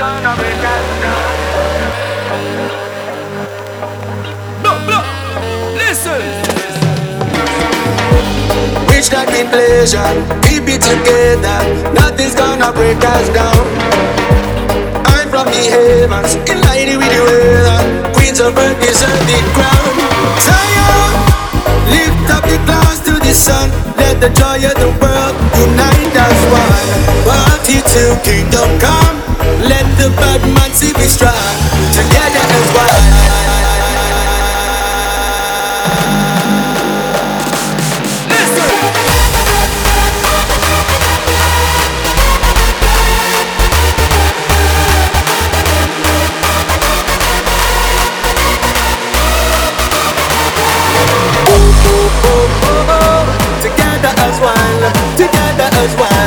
Not in pleasure, keep it together. Nothing's gonna break us down. I'm from the heavens, in line with the weather. Queens of earth deserve the crown. Zion, lift up the glass to the sun. Let the joy of the world unite as one. Party till kingdom come. Let the bad man see we strong. Together as one. Together as one, together as one,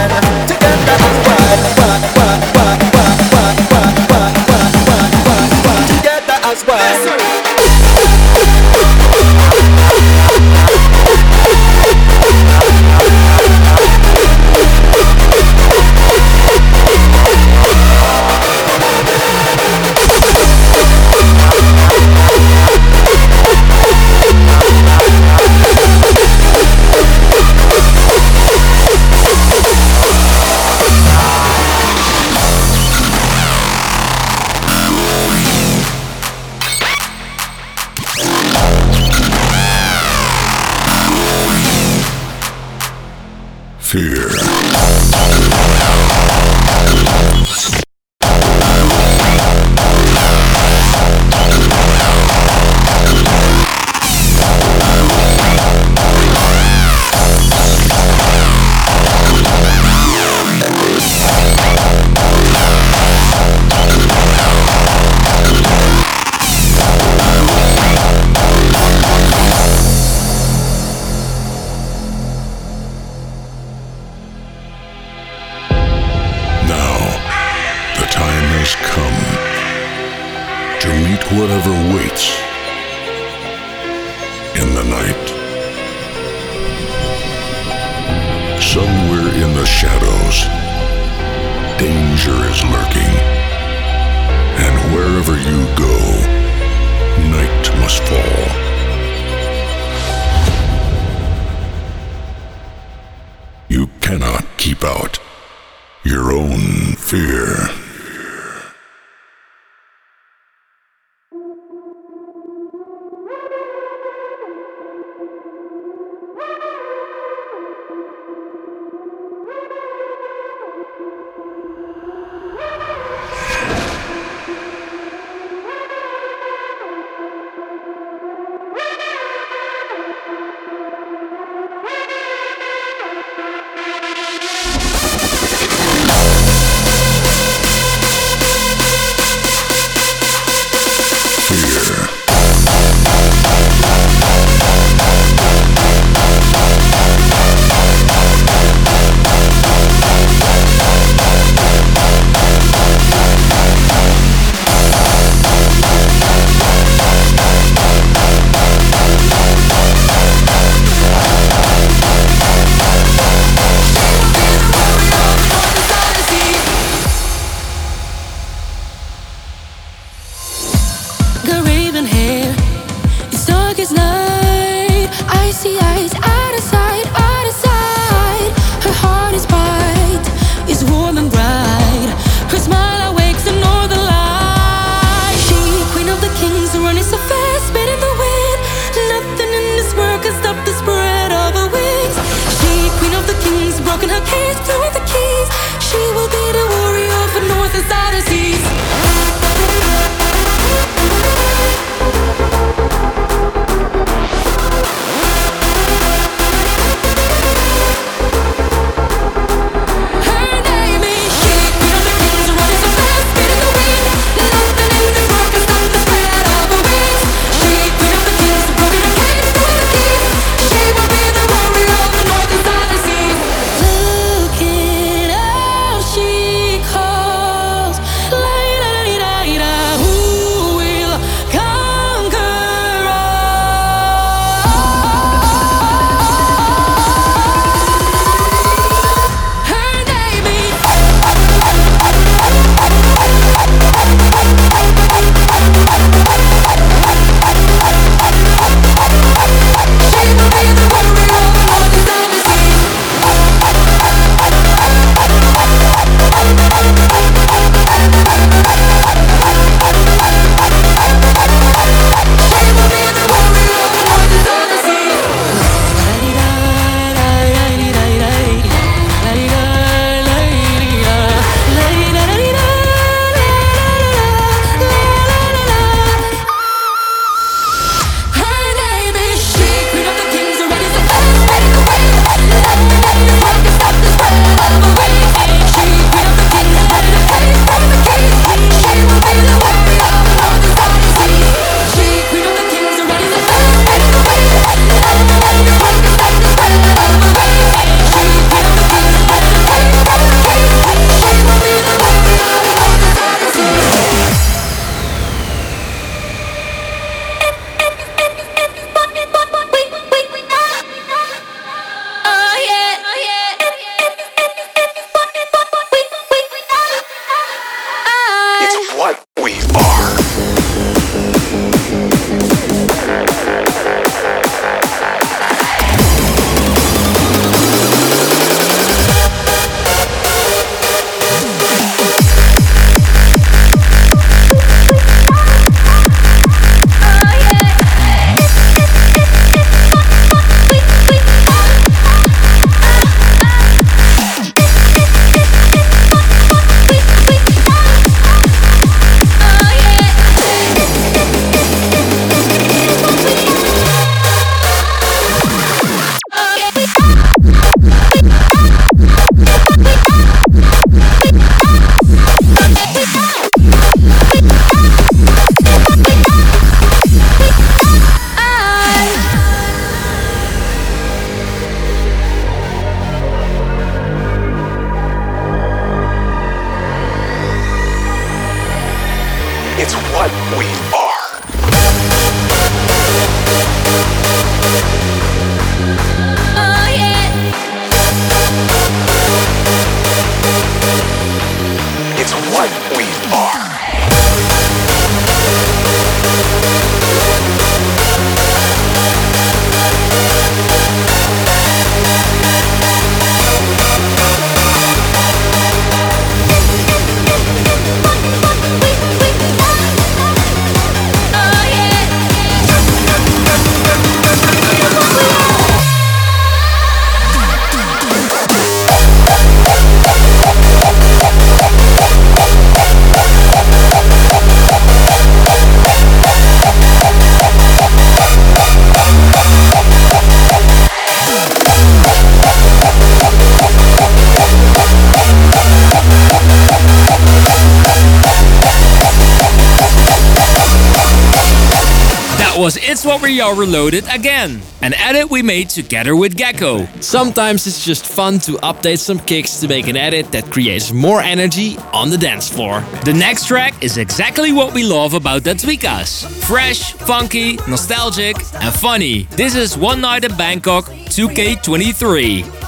Reloaded again, an edit we made together with Gecko. Sometimes it's just fun to update some kicks to make an edit that creates more energy on the dance floor. The next track is exactly what we love about that Tweekaz. Fresh, funky, nostalgic, and funny. This is One Night in Bangkok 2K23.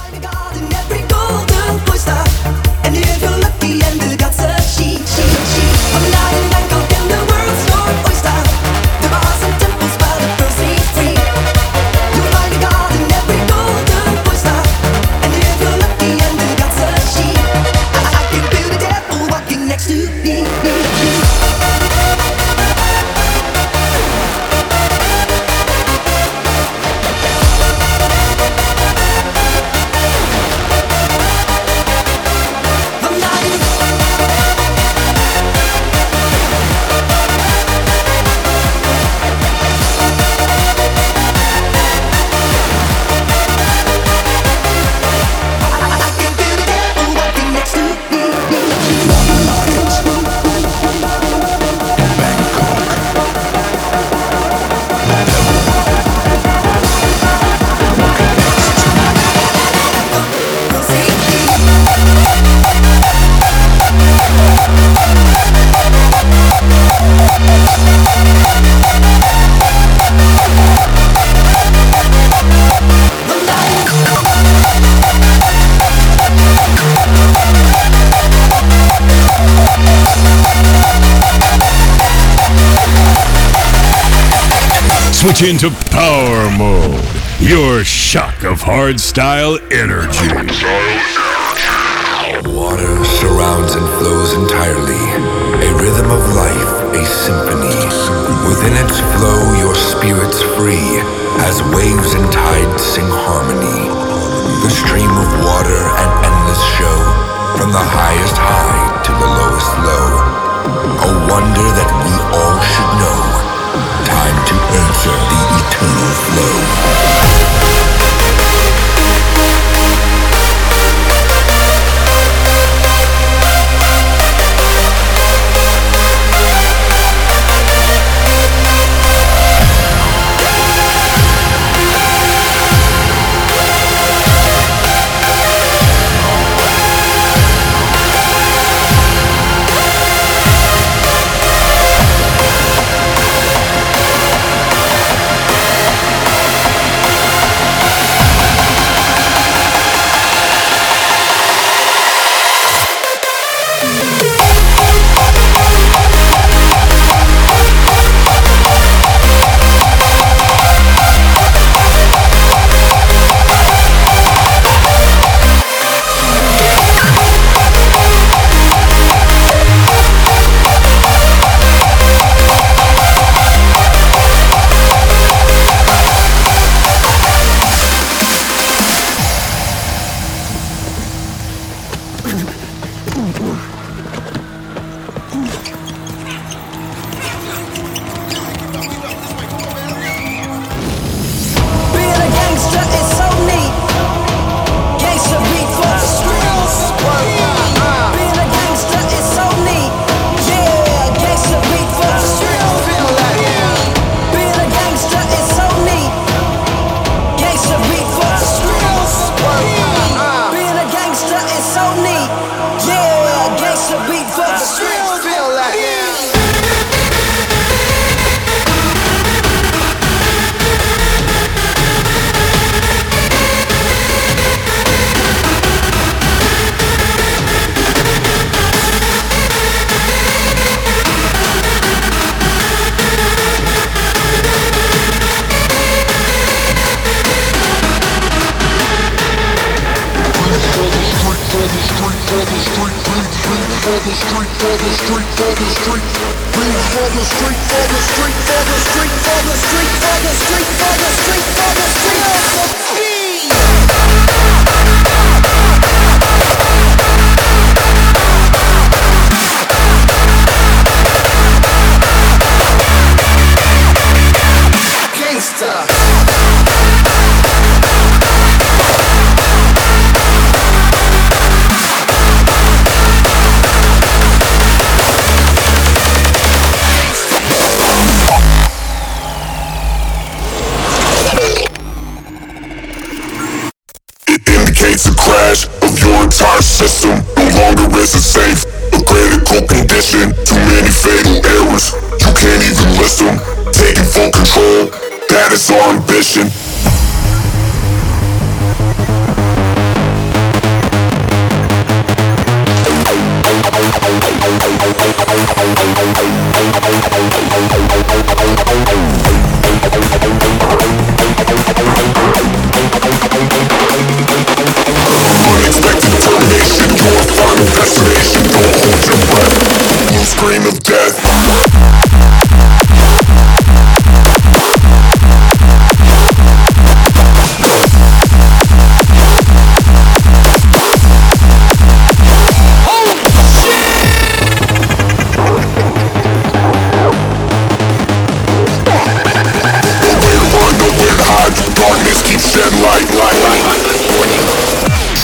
Switch into Powermode. Your shock of hardstyle energy. Water surrounds and flows entirely. A rhythm of life, a symphony. Within its flow, your spirit's free, as waves and tides sing harmony. The stream of water, an endless show, from the highest high to the lowest low. A wonder that we all should know. Enter the eternal flow.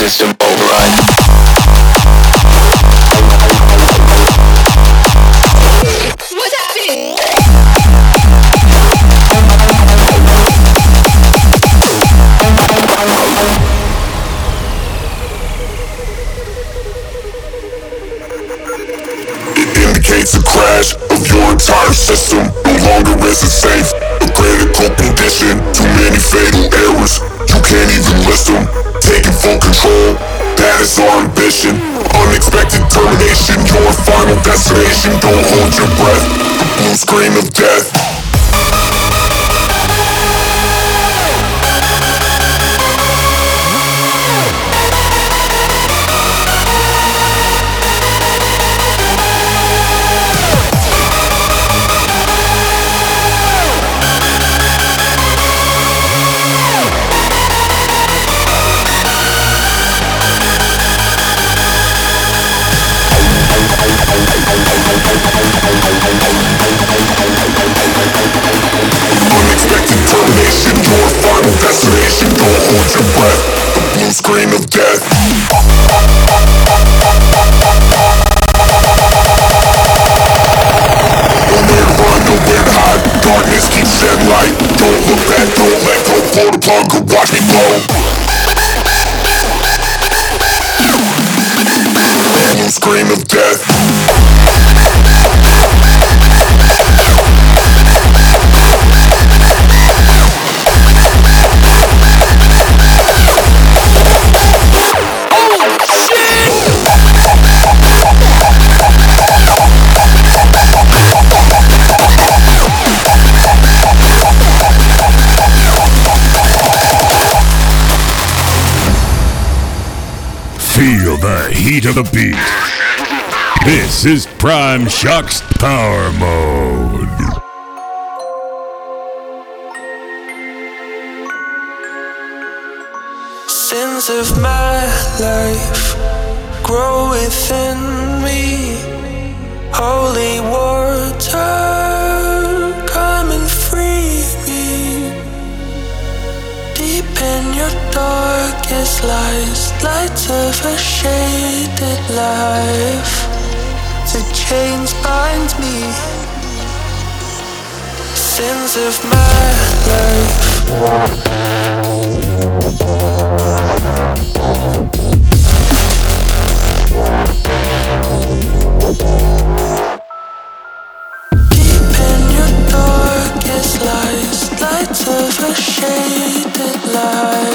System override. What's happening? It indicates a crash of your entire system. No longer is it safe. Control. That is our ambition. Unexpected termination. Your final destination. Don't hold your breath. The blue screen of death. The blue screen of death. Darkness keeps light. Don't look back, don't let go. Pull the plug, watch me blow. Blue screen of death. Of the beat. This is Primeshock's Power Mode. Sins of my life grow within me. Holy water, come and free me. Deep in your darkest lies, lights of a shaded life. The chains bind me. Sins of my life. Deep in your darkest lies, lights of a shaded life.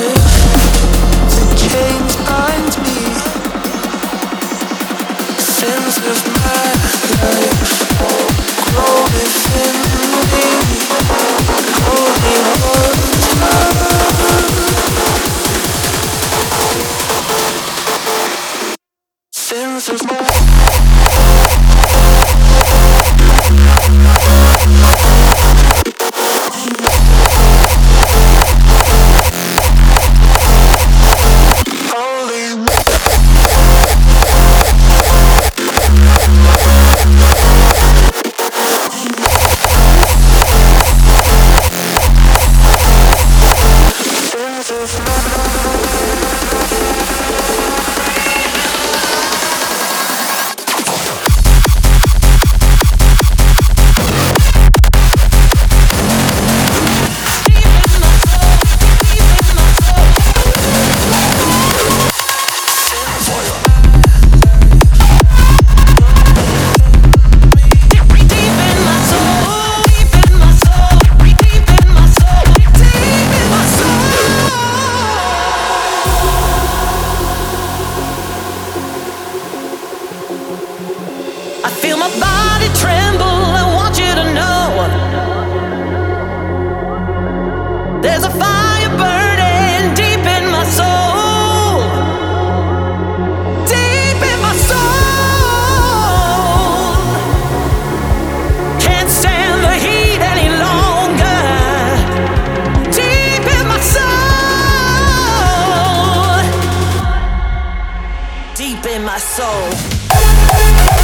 deep in my soul.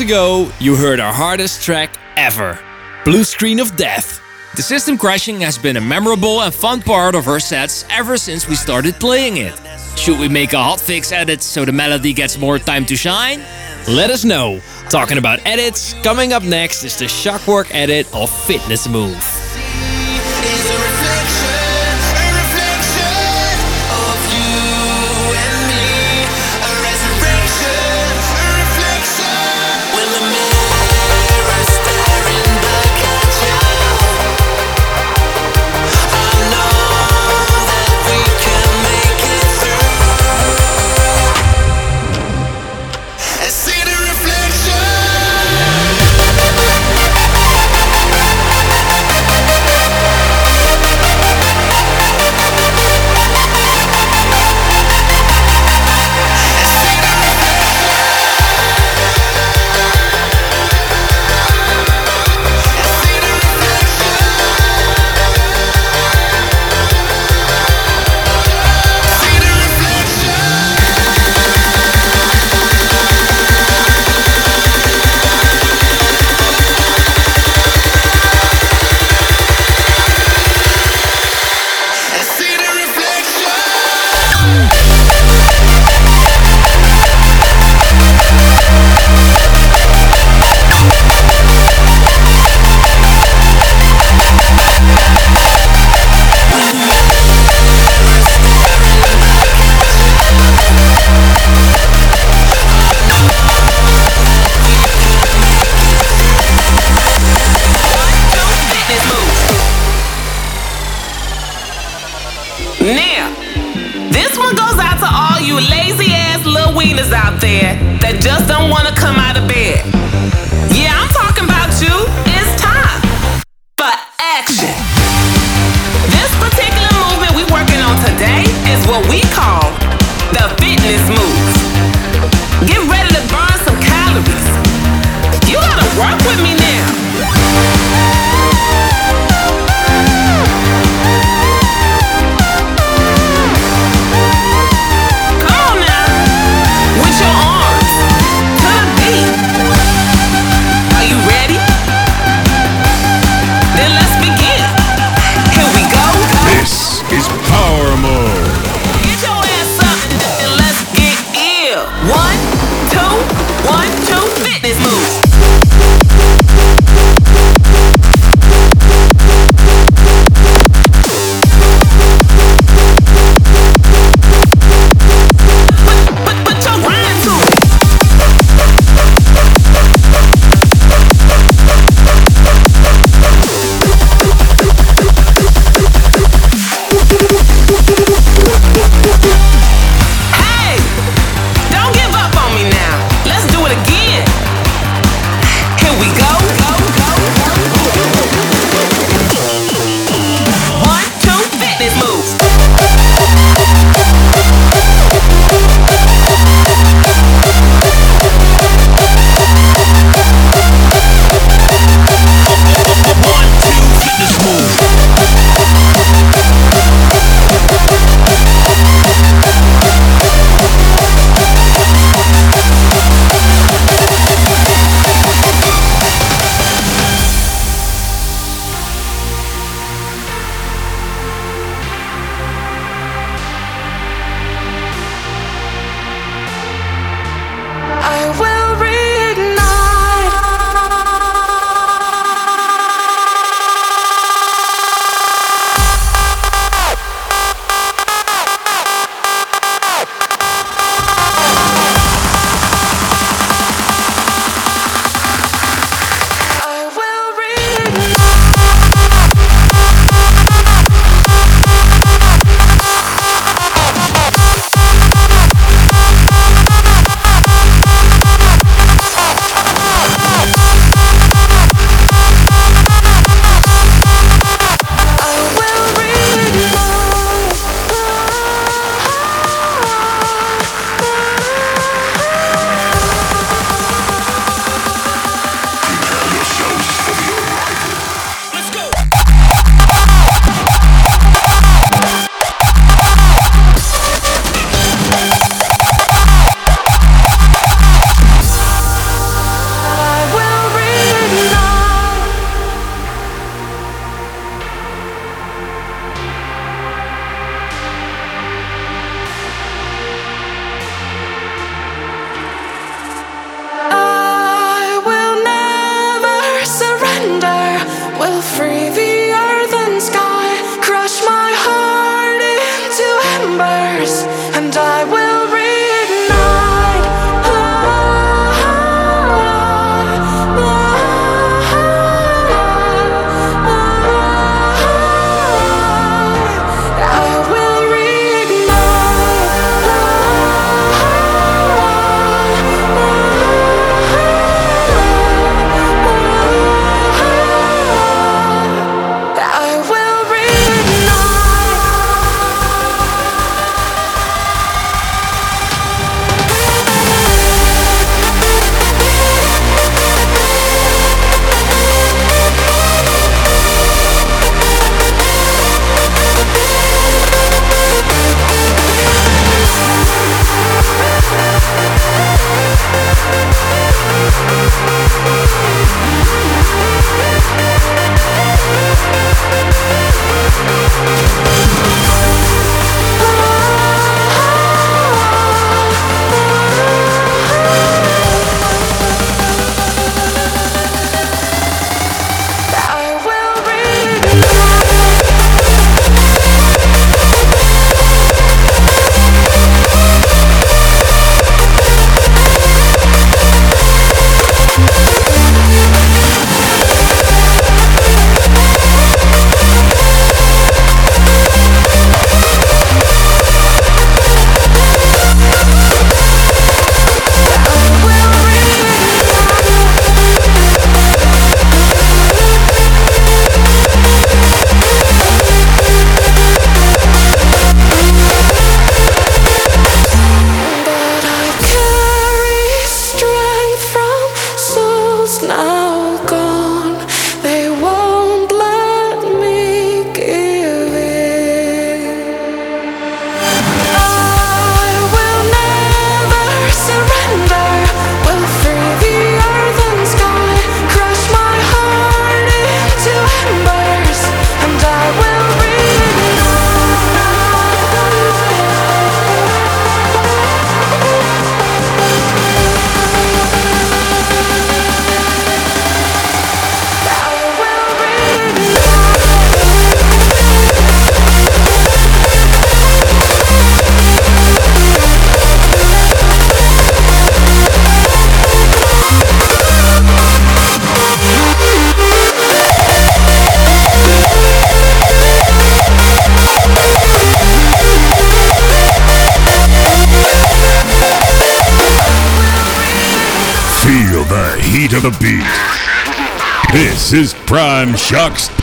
Ago, you heard our hardest track ever Blue Screen of Death. The system crashing has been a memorable and fun part of our sets ever since we started playing it. Should we make a hotfix edit so the melody gets more time to shine? Let us know. Talking about edits, coming up next is the Shockwork edit of Fitness Move. Prime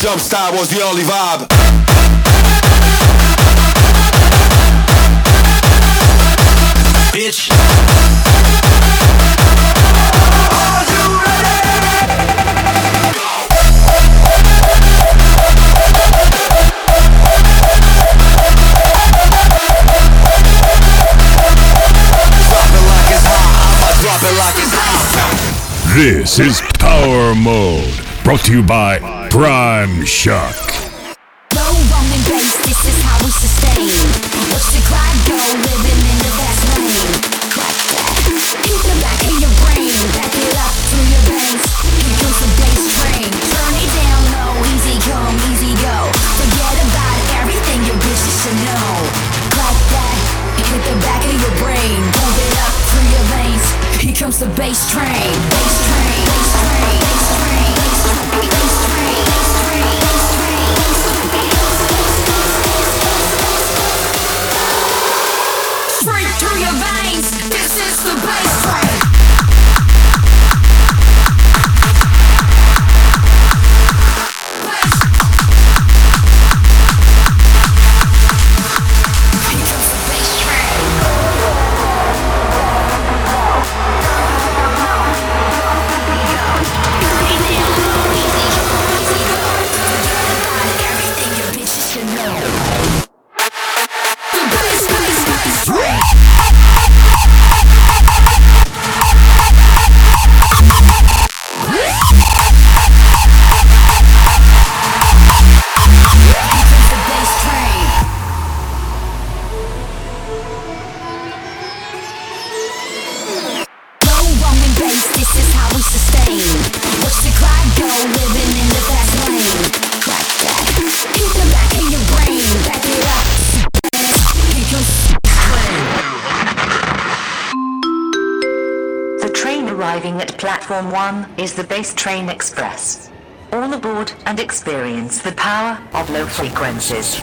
jump style was the only vibe. Bitch. This is Powermode, brought to you by Primeshock. Train Express. All aboard and experience the power of low frequencies.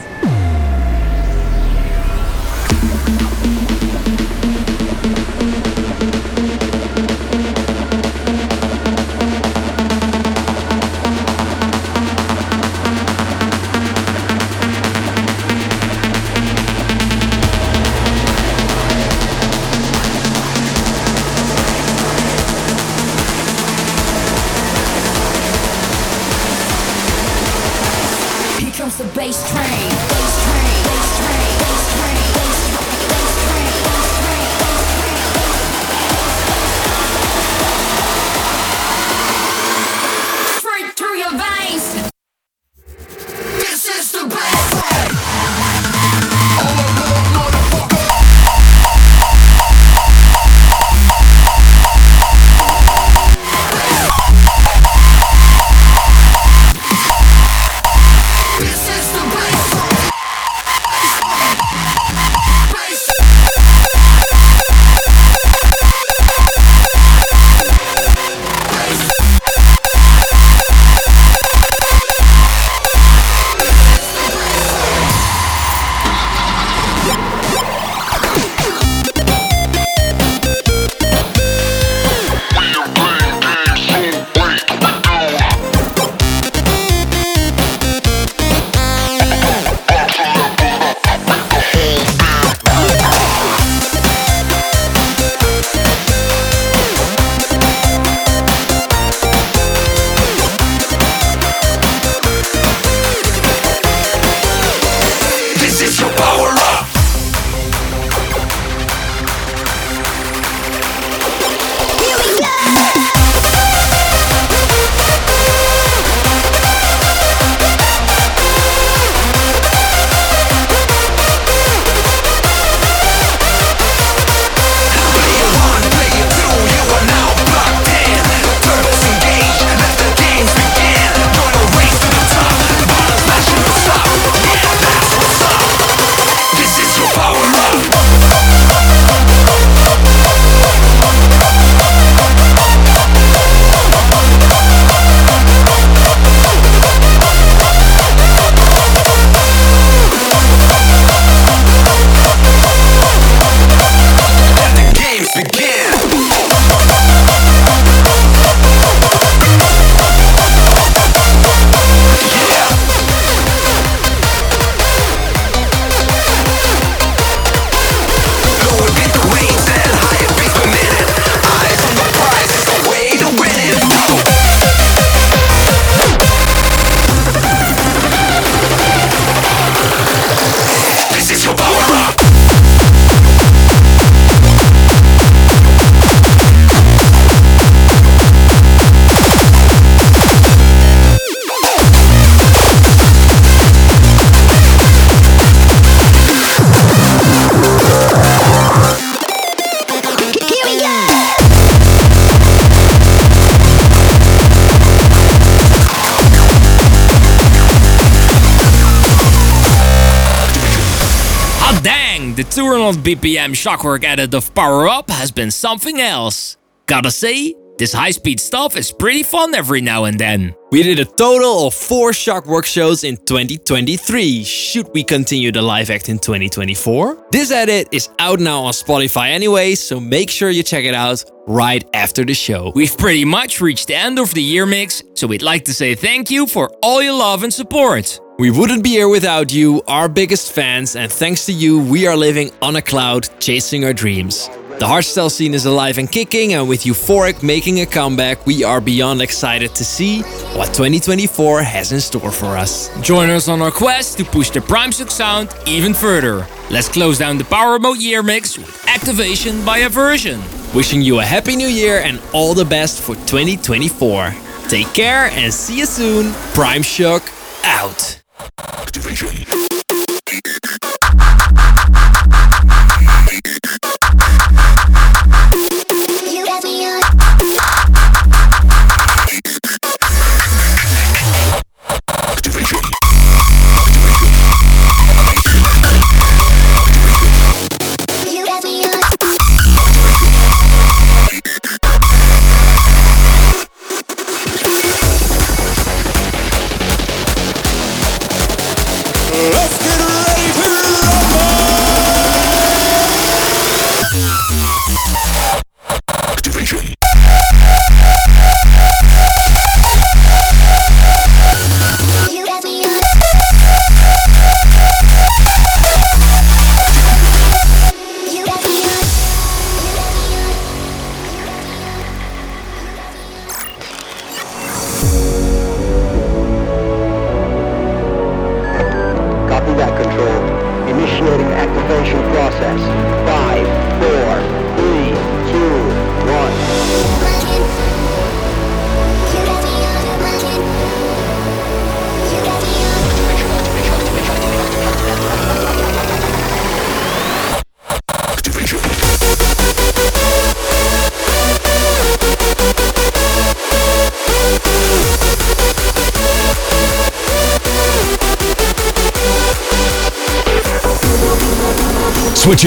BPM shockwork edit of Power Up has been something else. Gotta say, this high speed stuff is pretty fun every now and then. We did a total of four Shockwork shows in 2023. Should we continue the live act in 2024? This edit is out now on Spotify anyway, so make sure you check it out right after the show. We've pretty much reached the end of the year mix, so we'd like to say thank you for all your love and support. We wouldn't be here without you, our biggest fans, and thanks to you, we are living on a cloud, chasing our dreams. The hardstyle scene is alive and kicking, and with Euphoric making a comeback, we are beyond excited to see what 2024 has in store for us. Join us on our quest to push the Primeshock sound even further. Let's close down the Powermode year mix with Activation by Aversion. Wishing you a happy new year and all the best for 2024. Take care and see you soon. Primeshock out. Hey!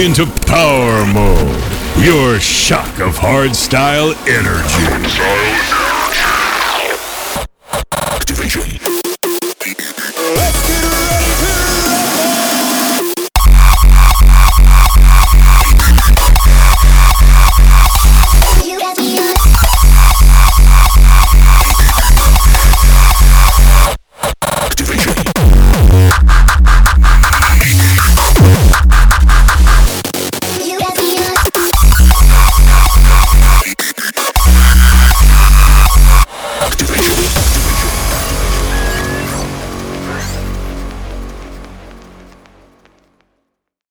Into Powermode. Your shock of hard style energy.